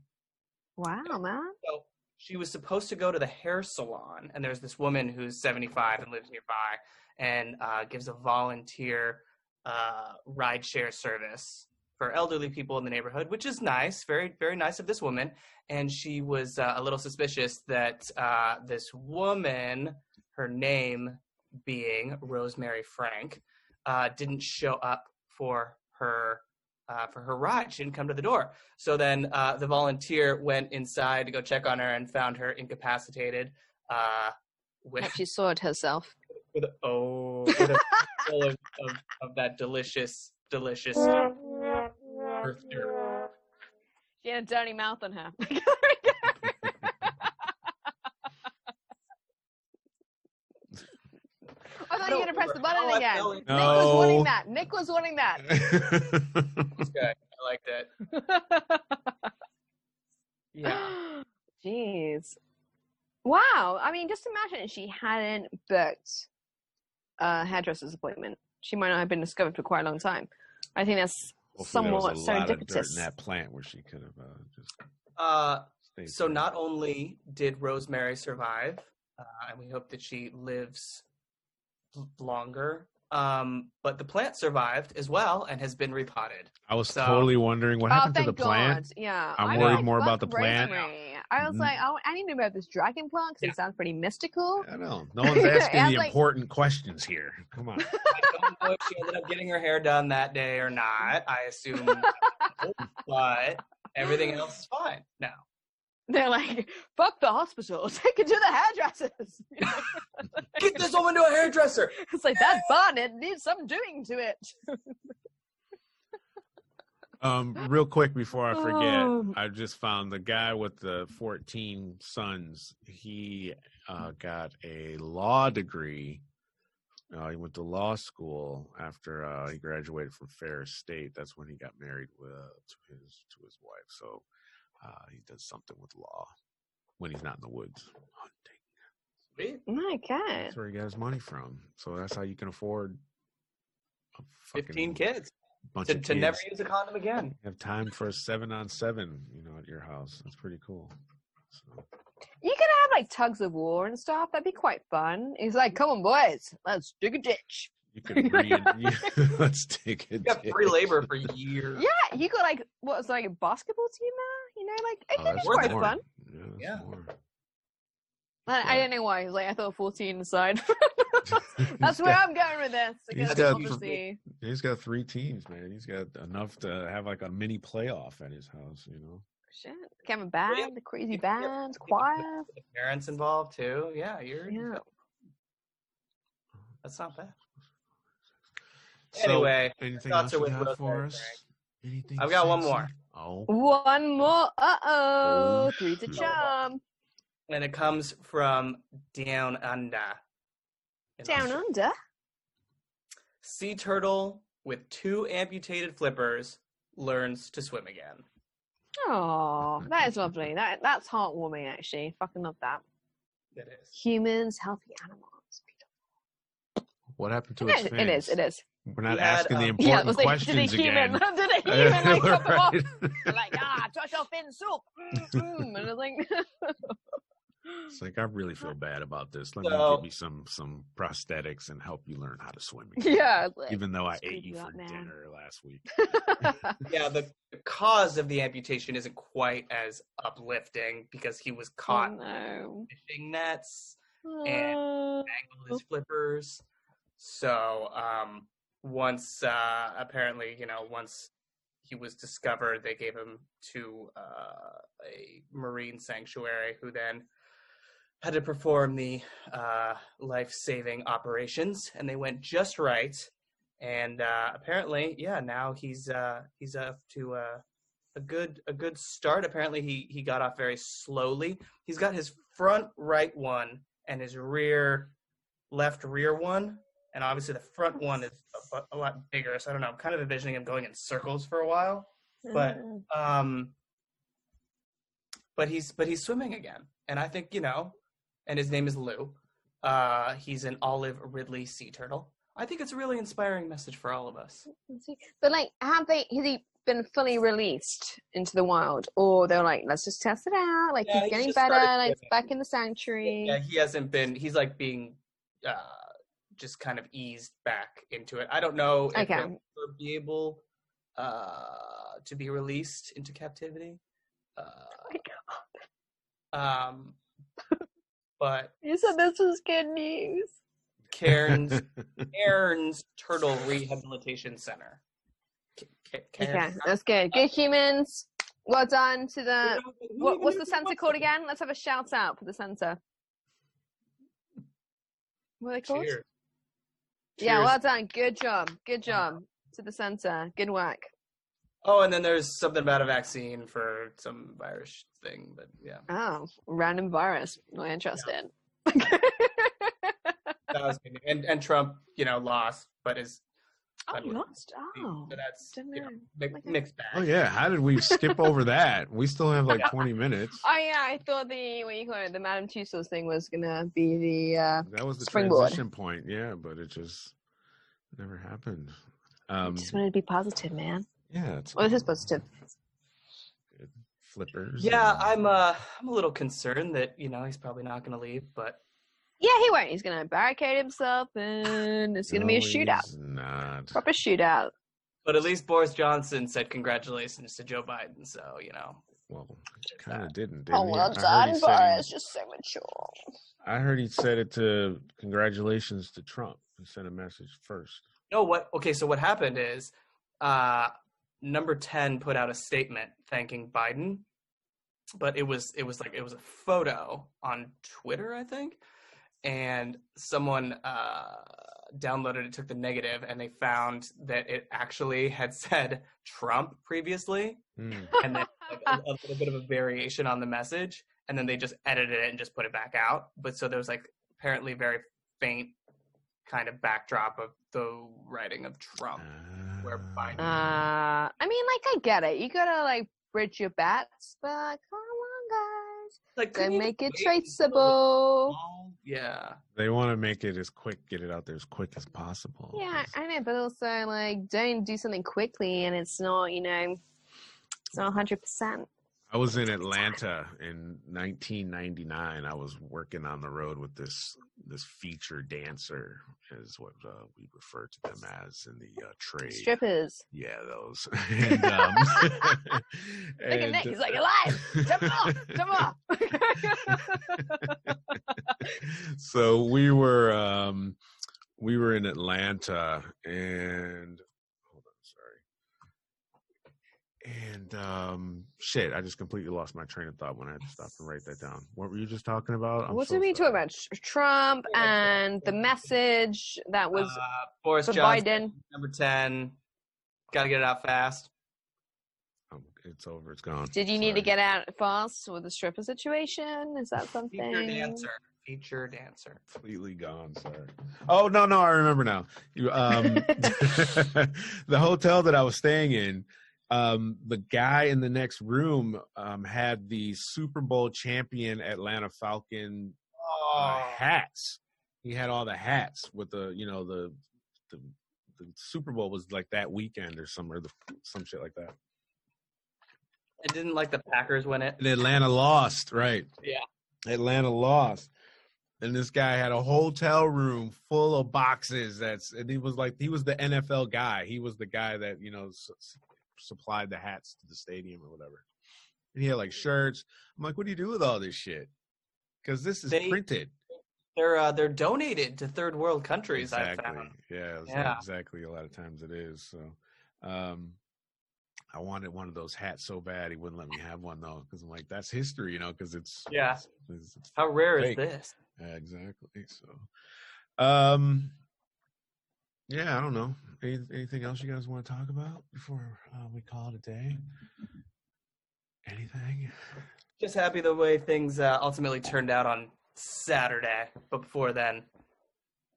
Speaker 2: wow, man.
Speaker 3: So she was supposed to go to the hair salon, and there's this woman who's 75 and lives nearby and uh, gives a volunteer uh, ride share service for elderly people in the neighborhood, which is nice, very very nice of this woman. And she was uh, a little suspicious that uh, this woman, her name being Rosemary Frank, uh, didn't show up for her uh, for her ride. She didn't come to the door. So then uh, the volunteer went inside to go check on her and found her incapacitated. Uh, with
Speaker 2: She saw it herself.
Speaker 3: With a, oh with a full of, of, of that delicious delicious earth dirt.
Speaker 2: She had a dirty mouth on her. I thought you were gonna press the button again.
Speaker 3: going-
Speaker 2: Nick was wanting
Speaker 4: No.
Speaker 2: that. Nick was wanting that.
Speaker 3: This guy, I like that. Yeah.
Speaker 2: Jeez. Wow. I mean, just imagine she hadn't booked a hairdresser's appointment. She might not have been discovered for quite a long time. I think that's
Speaker 4: Hopefully there was
Speaker 2: somewhat
Speaker 4: a lot of dirt
Speaker 2: serendipitous.
Speaker 4: in that plant where she could have uh, just
Speaker 3: Uh,
Speaker 4: stayed.
Speaker 3: so
Speaker 4: put.
Speaker 3: not only did Rosemary survive, uh, and we hope that she lives l- longer, um, but the plant survived as well and has been repotted.
Speaker 4: I was
Speaker 3: so-
Speaker 4: totally wondering what
Speaker 2: oh,
Speaker 4: happened to
Speaker 2: thank
Speaker 4: the plant.
Speaker 2: God. Yeah.
Speaker 4: I'm
Speaker 2: I
Speaker 4: worried
Speaker 2: like,
Speaker 4: more about the plant.
Speaker 2: rosemary. I was
Speaker 4: Mhm.
Speaker 2: like, oh, I need to know about this dragon plant because
Speaker 3: Yeah.
Speaker 2: it sounds pretty mystical.
Speaker 4: I know. No one's asking
Speaker 2: I
Speaker 4: the
Speaker 2: like-
Speaker 4: important questions here. Come on.
Speaker 3: I don't know if she ended up getting her hair done that day or not. I assume, but everything else is fine now.
Speaker 2: They're like, fuck the hospital. Take it to the hairdressers.
Speaker 3: Get this woman to a hairdresser.
Speaker 2: it's like, that bun, it needs some doing to it.
Speaker 4: Um, real quick before I forget,
Speaker 2: Um.
Speaker 4: I just found the guy with the 14 sons. He uh, got a law degree. Uh, he went to law school after uh, he graduated from Ferris State. That's when he got married with, to his to his wife. So uh, he does something with law when he's not in the woods hunting.
Speaker 3: Sweet.
Speaker 2: God!
Speaker 4: That's where he got his money from. So that's how you can afford a fucking
Speaker 3: 15 kids
Speaker 4: bunch
Speaker 3: to,
Speaker 4: of
Speaker 3: to never use a condom again.
Speaker 4: You have time for a seven on seven, you know, at your house. That's pretty cool. So,
Speaker 2: You could have like tugs of war and stuff. That'd be quite fun. He's like, come on, boys, let's dig a ditch.
Speaker 4: you could read. you, let's take it.
Speaker 3: You got free labor for years.
Speaker 2: Yeah, you got like, what's like a basketball team now? You know, like, it
Speaker 4: Oh,
Speaker 2: could be quite
Speaker 3: it.
Speaker 4: more.
Speaker 2: fun.
Speaker 4: Yeah.
Speaker 3: Yeah.
Speaker 4: more.
Speaker 2: I, I
Speaker 4: Right.
Speaker 2: don't know why. He's like, I thought 14 aside. That's where
Speaker 4: got-
Speaker 2: I'm going with this.
Speaker 4: he's
Speaker 2: Because
Speaker 4: got-
Speaker 2: obviously,
Speaker 4: He's got three teams, man. He's got enough to have like a mini playoff at his house, you know.
Speaker 2: shit. Kevin Band, the crazy bands, choir.
Speaker 3: The parents involved too. Yeah, you're.
Speaker 2: Yeah.
Speaker 3: That's not bad.
Speaker 4: So,
Speaker 3: Anyway,
Speaker 4: anything
Speaker 3: thoughts
Speaker 4: else
Speaker 3: are
Speaker 4: you
Speaker 3: with
Speaker 4: got for us? Anything?
Speaker 3: I've got one
Speaker 4: sexy?
Speaker 3: more.
Speaker 4: Oh,
Speaker 2: One more. Uh oh. Three to
Speaker 4: shoot.
Speaker 2: charm.
Speaker 3: and it comes from Down Under.
Speaker 2: Down
Speaker 3: Australia.
Speaker 2: under.
Speaker 3: Sea turtle with two amputated flippers learns to swim again.
Speaker 2: Oh, that is lovely. That that's heartwarming. Actually, fucking love that.
Speaker 3: It is.
Speaker 2: Humans, healthy animals.
Speaker 4: what happened to
Speaker 2: it?
Speaker 4: its
Speaker 2: it
Speaker 4: fans?
Speaker 2: is. It is.
Speaker 4: We're not
Speaker 3: had,
Speaker 4: asking the
Speaker 3: um,
Speaker 2: Yeah,
Speaker 4: important
Speaker 2: was like,
Speaker 4: questions
Speaker 2: did a human?
Speaker 4: again.
Speaker 2: did a human like
Speaker 4: Right.
Speaker 2: chop them off? They're like, ah, touch your fin soup. Mm, and it's like,
Speaker 4: It's like I really feel bad about this. Let me give you some some prosthetics and help you learn how to swim again.
Speaker 2: yeah. like,
Speaker 4: Even though I ate you
Speaker 2: you
Speaker 4: for
Speaker 2: up, man.
Speaker 4: dinner last week.
Speaker 3: Yeah, the, the cause of the amputation isn't quite as uplifting because he was
Speaker 2: oh,
Speaker 3: caught in
Speaker 2: no.
Speaker 3: fishing nets,
Speaker 2: Oh.
Speaker 3: mangled his flippers. So um, once uh, apparently, you know, once he was discovered, they gave him to uh, a marine sanctuary, who then had to perform the uh, life-saving operations, and they went just right. And uh, apparently, yeah, now he's uh, he's up to uh, a good a good start. Apparently, he he got off very slowly. He's got his front right one and his rear left rear one, and obviously the front one is a, a lot bigger. So I don't know. I'm kind of envisioning him going in circles for a while, but
Speaker 2: Mm.
Speaker 3: um, but he's but he's swimming again, and I think you know, and his name is Lou. Uh, he's an olive Ridley sea turtle. I think it's a really inspiring message for all of us.
Speaker 2: But like, have they? Has he been fully released into the wild, or they're like, let's just test it out. Like
Speaker 3: Yeah,
Speaker 2: he's getting better. Like back in the sanctuary.
Speaker 3: Yeah, he hasn't been. He's like being uh, just kind of eased back into it. I don't know if
Speaker 2: Okay.
Speaker 3: he'll be able uh, to be released into captivity. Uh,
Speaker 2: Oh my God.
Speaker 3: um, but
Speaker 2: You said this was good news.
Speaker 3: Cairns Cairns Turtle Rehabilitation Center. Ca- Ca-
Speaker 2: Okay, that's good. Good humans. Well done to the.
Speaker 3: Who
Speaker 2: What, what's the center called again? Let's have a shout out for the center. What are they called?
Speaker 3: Cheers.
Speaker 2: Yeah, well done. Good job. Good job to the center. Good work.
Speaker 3: Oh, and then there's something about a vaccine for some virus thing, but yeah,
Speaker 2: Oh, random virus. Not interested.
Speaker 3: that was good. And and Trump, you know, lost, but is
Speaker 2: oh,
Speaker 3: But-
Speaker 2: you lost. Oh,
Speaker 3: so that's
Speaker 2: didn't
Speaker 3: you know,
Speaker 2: know.
Speaker 3: mi-
Speaker 2: Okay.
Speaker 3: mixed bag.
Speaker 4: Oh yeah, how did we skip over that? We still have like 20 minutes.
Speaker 2: Oh yeah, I thought the what you call it, the Madame Tussauds thing was gonna be the. uh
Speaker 4: That was the
Speaker 2: Springboard.
Speaker 4: transition point, yeah, but it just never happened.
Speaker 2: I
Speaker 4: Um,
Speaker 2: just wanted to be positive, man.
Speaker 4: yeah, it's
Speaker 2: Well, this is positive.
Speaker 4: good. Flippers.
Speaker 3: Yeah,
Speaker 4: and-
Speaker 3: I'm uh I'm a little concerned that you know he's probably not going to leave, but
Speaker 2: Yeah, he won't. He's gonna barricade himself, and it's gonna be a shootout.
Speaker 4: he's Not.
Speaker 2: Proper shootout.
Speaker 3: but at least Boris Johnson said congratulations to Joe Biden, so you know.
Speaker 4: Well, kind of didn't.
Speaker 2: Oh
Speaker 4: didn't he?
Speaker 2: well done,
Speaker 4: he he-
Speaker 2: Boris. Just so mature.
Speaker 4: I heard he said it to congratulations to Trump. He sent a message first.
Speaker 3: No, what? Okay, so what happened is, uh, number ten put out a statement thanking Biden, but it was it was like it was a photo on Twitter, I think, and someone uh, downloaded it, took the negative, and they found that it actually had said Trump previously,
Speaker 4: Hmm.
Speaker 3: and then like, a, a little bit of a variation on the message, and then they just edited it and just put it back out. But so there was like apparently very faint kind of backdrop of the writing of Trump. Where Biden-
Speaker 2: Uh, I mean, like, I get it. You gotta like bridge your bets, but come on, guys,
Speaker 3: Like,
Speaker 2: don't
Speaker 3: couldn't you
Speaker 2: make it
Speaker 3: wait until
Speaker 2: traceable.
Speaker 3: Small? Yeah.
Speaker 4: They want to make it as quick, get it out there as quick as possible.
Speaker 2: Yeah, I know, but also like, don't do something quickly, and it's not, you know, it's not hundred percent.
Speaker 4: I was in Atlanta in 1999. I was working on the road with this this feature dancer, is what uh, we refer to them as in the uh, trade.
Speaker 2: Strippers.
Speaker 4: Yeah, those. and, um,
Speaker 2: Look at Nick. He's
Speaker 4: uh,
Speaker 2: like, alive. Jump off. Jump off.
Speaker 4: so we were um we were in Atlanta and hold on, sorry. And um shit, I just completely lost my train of thought when I had to stop and write that down. What were you just talking about? I'm
Speaker 2: what
Speaker 4: so
Speaker 2: did we
Speaker 4: sorry.
Speaker 2: talk about? Trump and the message that was
Speaker 3: uh, Boris
Speaker 2: for
Speaker 3: Johnson,
Speaker 2: Biden.
Speaker 3: number 10. Got to get it out fast.
Speaker 4: Um, it's over, it's gone.
Speaker 2: Did you need to get out fast with the stripper situation? Is that something?
Speaker 3: Feature dancer. Feature dancer.
Speaker 4: completely gone sorry oh no no i remember now you um the hotel that i was staying in um the guy in the next room um had the super bowl champion atlanta falcon uh, hats he had all the hats with the you know the the, the super bowl was like that weekend or some or the, some shit like that
Speaker 3: I didn't like the Packers win it.
Speaker 4: and atlanta lost right
Speaker 3: Yeah.
Speaker 4: Atlanta lost. And this guy had a hotel room full of boxes. That's and he was like he was the NFL guy. He was the guy that you know supplied the hats to the stadium or whatever. And he had like shirts. I'm like, what do you do with all this shit? Because this is
Speaker 3: They-
Speaker 4: printed.
Speaker 3: They're uh, they're donated to third world countries. I
Speaker 4: Exactly.
Speaker 3: found.
Speaker 4: Yeah,
Speaker 3: Yeah.
Speaker 4: exactly. A lot of times it is. So, um, I wanted one of those hats so bad. He wouldn't let me have one though, because I'm like, that's history, you know, because it's
Speaker 3: Yeah.
Speaker 4: it's- it's- it's
Speaker 3: How rare
Speaker 4: fake.
Speaker 3: is this?
Speaker 4: Yeah, exactly. So, um, yeah, I don't know. Any, anything else you guys want to talk about before uh, we call it a day? Anything?
Speaker 3: Just happy the way things uh, ultimately turned out on Saturday. But before then,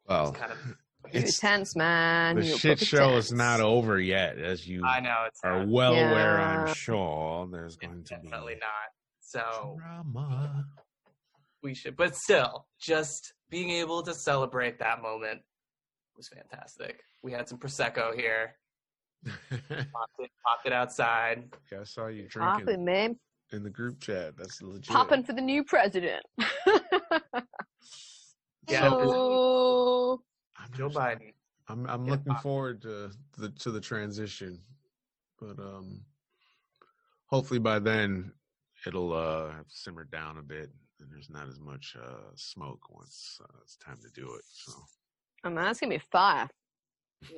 Speaker 4: Well,
Speaker 3: kind of.
Speaker 4: It's
Speaker 2: tense, man.
Speaker 4: the
Speaker 2: You
Speaker 4: shit
Speaker 2: proper
Speaker 4: show is not over yet, as you
Speaker 3: I know it's
Speaker 4: are
Speaker 3: not,
Speaker 4: well aware. I'm sure there's going to be
Speaker 3: definitely not. So
Speaker 4: drama.
Speaker 3: we should, but still, just being able to celebrate that moment was fantastic. We had some prosecco here. Popped it, popped it outside.
Speaker 4: I saw you drinking.
Speaker 2: Popping,
Speaker 4: drinking
Speaker 2: man.
Speaker 4: in the group chat. That's legit.
Speaker 2: Popping for the new president.
Speaker 3: Yeah,
Speaker 2: Oh.
Speaker 4: I'm
Speaker 3: Joe Biden.
Speaker 4: I'm I'm
Speaker 3: Yeah,
Speaker 4: looking
Speaker 3: pop.
Speaker 4: forward to the to the transition. but um, hopefully by then it'll uh have simmered down a bit and there's not as much uh smoke once uh, it's time to do it. So
Speaker 2: Oh man, that's gonna be fire.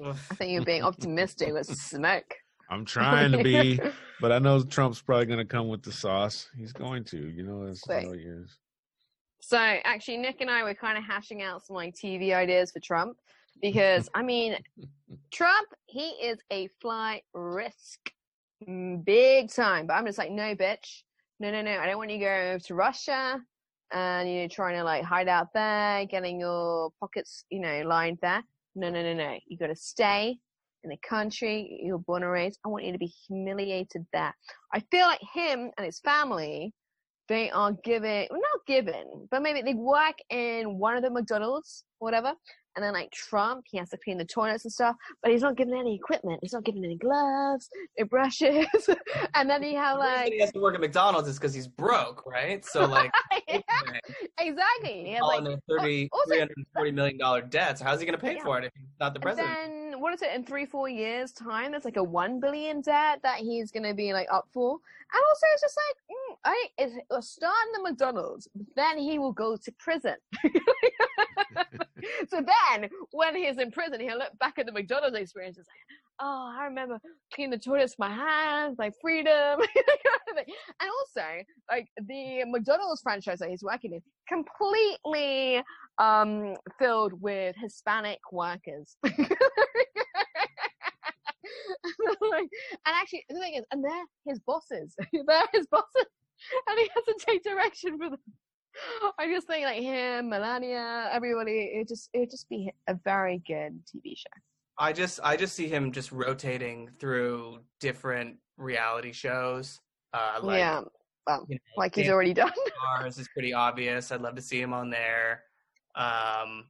Speaker 2: I think you're being optimistic with smoke.
Speaker 4: I'm trying to be, but I know Trump's probably going to come with the sauce. He's going to, you know, that's
Speaker 2: Quick.
Speaker 4: how he is.
Speaker 2: So actually, Nick and I were kind of hashing out some like TV ideas for Trump because I mean, Trump he is a flight risk, mm, big time. But I'm just like, no, bitch, no, no, no. I don't want you to go to Russia and you're trying to like hide out there, getting your pockets, you know, lined there. No, no, no, no. You got to stay in the country you're born and raised. I want you to be humiliated there. I feel like him and his family they are given well, not given but maybe they work in one of the mcdonald's or whatever and then like trump he has to clean the toilets and stuff but he's not given any equipment he's not given any gloves no brushes and then you have like
Speaker 3: he has to work at McDonald's is because he's broke, right? So like,
Speaker 2: yeah, exactly he has
Speaker 3: all
Speaker 2: like
Speaker 3: in a 30,
Speaker 2: also-
Speaker 3: 340 million dollar debt. So how's he going to pay
Speaker 2: Yeah.
Speaker 3: for it if he's not the president?
Speaker 2: What is it in three four years time there's like a one billion debt that he's gonna be like up for. And also it's just like mm, I it'll start in the McDonald's then he will go to prison. So then when he's in prison he'll look back at the McDonald's experience and say oh I remember cleaning the toilets with my hands like freedom. And also like the McDonald's franchise that he's working in completely um filled with Hispanic workers. And actually, the thing is, and they're his bosses. they're his bosses, and he has to take direction for them. I just think like him, Melania, everybody. It just it would just be a very good TV show.
Speaker 3: I just I just see him just rotating through different reality shows. Uh, like,
Speaker 2: yeah, well,
Speaker 3: you know,
Speaker 2: like he's already done.
Speaker 3: Stars is pretty obvious. I'd love to see him on there. Um,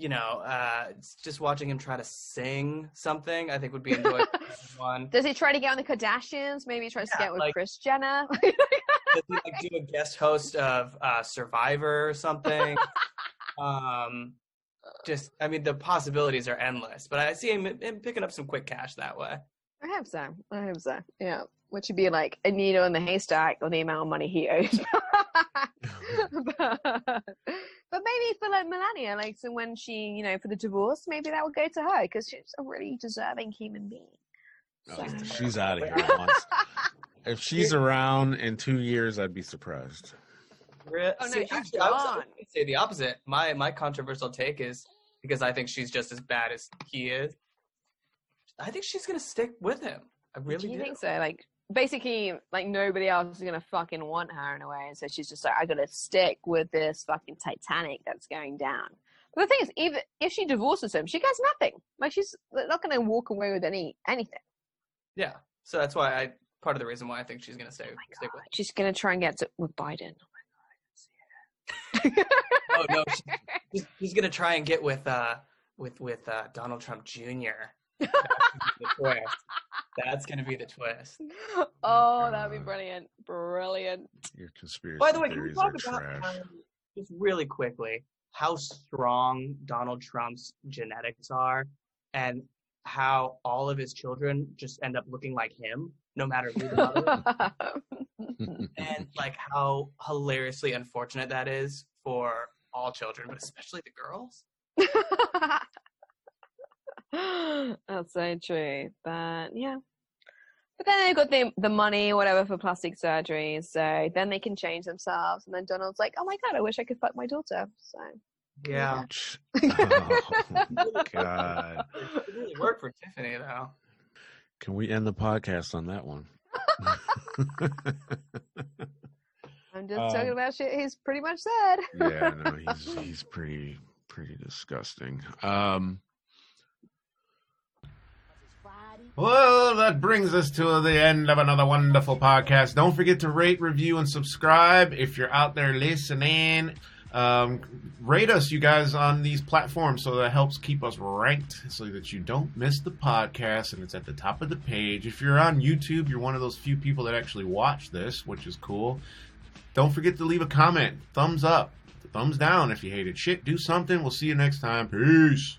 Speaker 3: you know, uh, just watching him try to sing something, I think would be enjoyable. for one.
Speaker 2: Does he try to get on the Kardashians? Maybe he tries to get with
Speaker 3: like-
Speaker 2: Kris Jenner.
Speaker 3: Does he like do a guest host of uh, Survivor or something? um, just, I mean, the possibilities are endless. But I see him, him picking up some quick cash that way.
Speaker 2: I hope so. I hope so. Yeah. Which would be like a needle in the haystack on the amount of money he owes. but, but maybe for like Melania, like so when she, you know, for the divorce, maybe that would go to her because she's a really deserving human being.
Speaker 4: Oh, she's out of here once. If she's around in two years, I'd be surprised.
Speaker 3: Re-
Speaker 2: Oh, no,
Speaker 3: See,
Speaker 2: she's
Speaker 3: actually,
Speaker 2: gone.
Speaker 3: going to say the opposite. My my controversial take is because I think she's just as bad as he is. I think she's gonna stick with him. I really
Speaker 2: do
Speaker 3: do.
Speaker 2: think so? Like basically, like nobody else is gonna fucking want her in a way, and so she's just like, I gotta stick with this fucking Titanic that's going down. But the thing is, even if she divorces him, she gets nothing. Like she's not gonna walk away with any anything.
Speaker 3: Yeah. So that's why I part of the reason why I think she's gonna stay
Speaker 2: Oh
Speaker 3: stick with.
Speaker 2: She's gonna try and get to, with Biden.
Speaker 3: Oh no, she, she's, she's gonna try and get with uh with with uh, Donald Trump Jr. That's gonna be the twist. That's gonna be the twist.
Speaker 2: oh, that'd be
Speaker 4: God.
Speaker 2: brilliant, brilliant.
Speaker 4: Your conspiracy
Speaker 3: By the way, can we
Speaker 4: theories
Speaker 3: talk about
Speaker 4: trash.
Speaker 3: how, just really quickly how strong Donald Trump's genetics are, and how all of his children just end up looking like him, no matter who the mother is, and like how hilariously unfortunate that is for all children, but especially the girls.
Speaker 2: That's so true. But yeah. But then they've got the the money, whatever, for plastic surgery. So then they can change themselves. And then Donald's like, "Oh my god, I wish I could fuck my daughter." So
Speaker 3: Yeah,
Speaker 4: Ouch. Oh, God.
Speaker 3: it really worked for Tiffany though.
Speaker 4: Can we end the podcast on that one?
Speaker 2: I'm just
Speaker 4: Um,
Speaker 2: talking about shit he's pretty much said.
Speaker 4: yeah, no, he's he's pretty pretty disgusting. Um Well, that brings us to the end of another wonderful podcast. Don't forget to rate, review, and subscribe if you're out there listening. Um, rate us, you guys, on these platforms so that helps keep us ranked so that you don't miss the podcast and it's at the top of the page. If you're on YouTube, you're one of those few people that actually watch this, which is cool. Don't forget to leave a comment, thumbs up, thumbs down if you hated shit. Do something. We'll see you next time. Peace.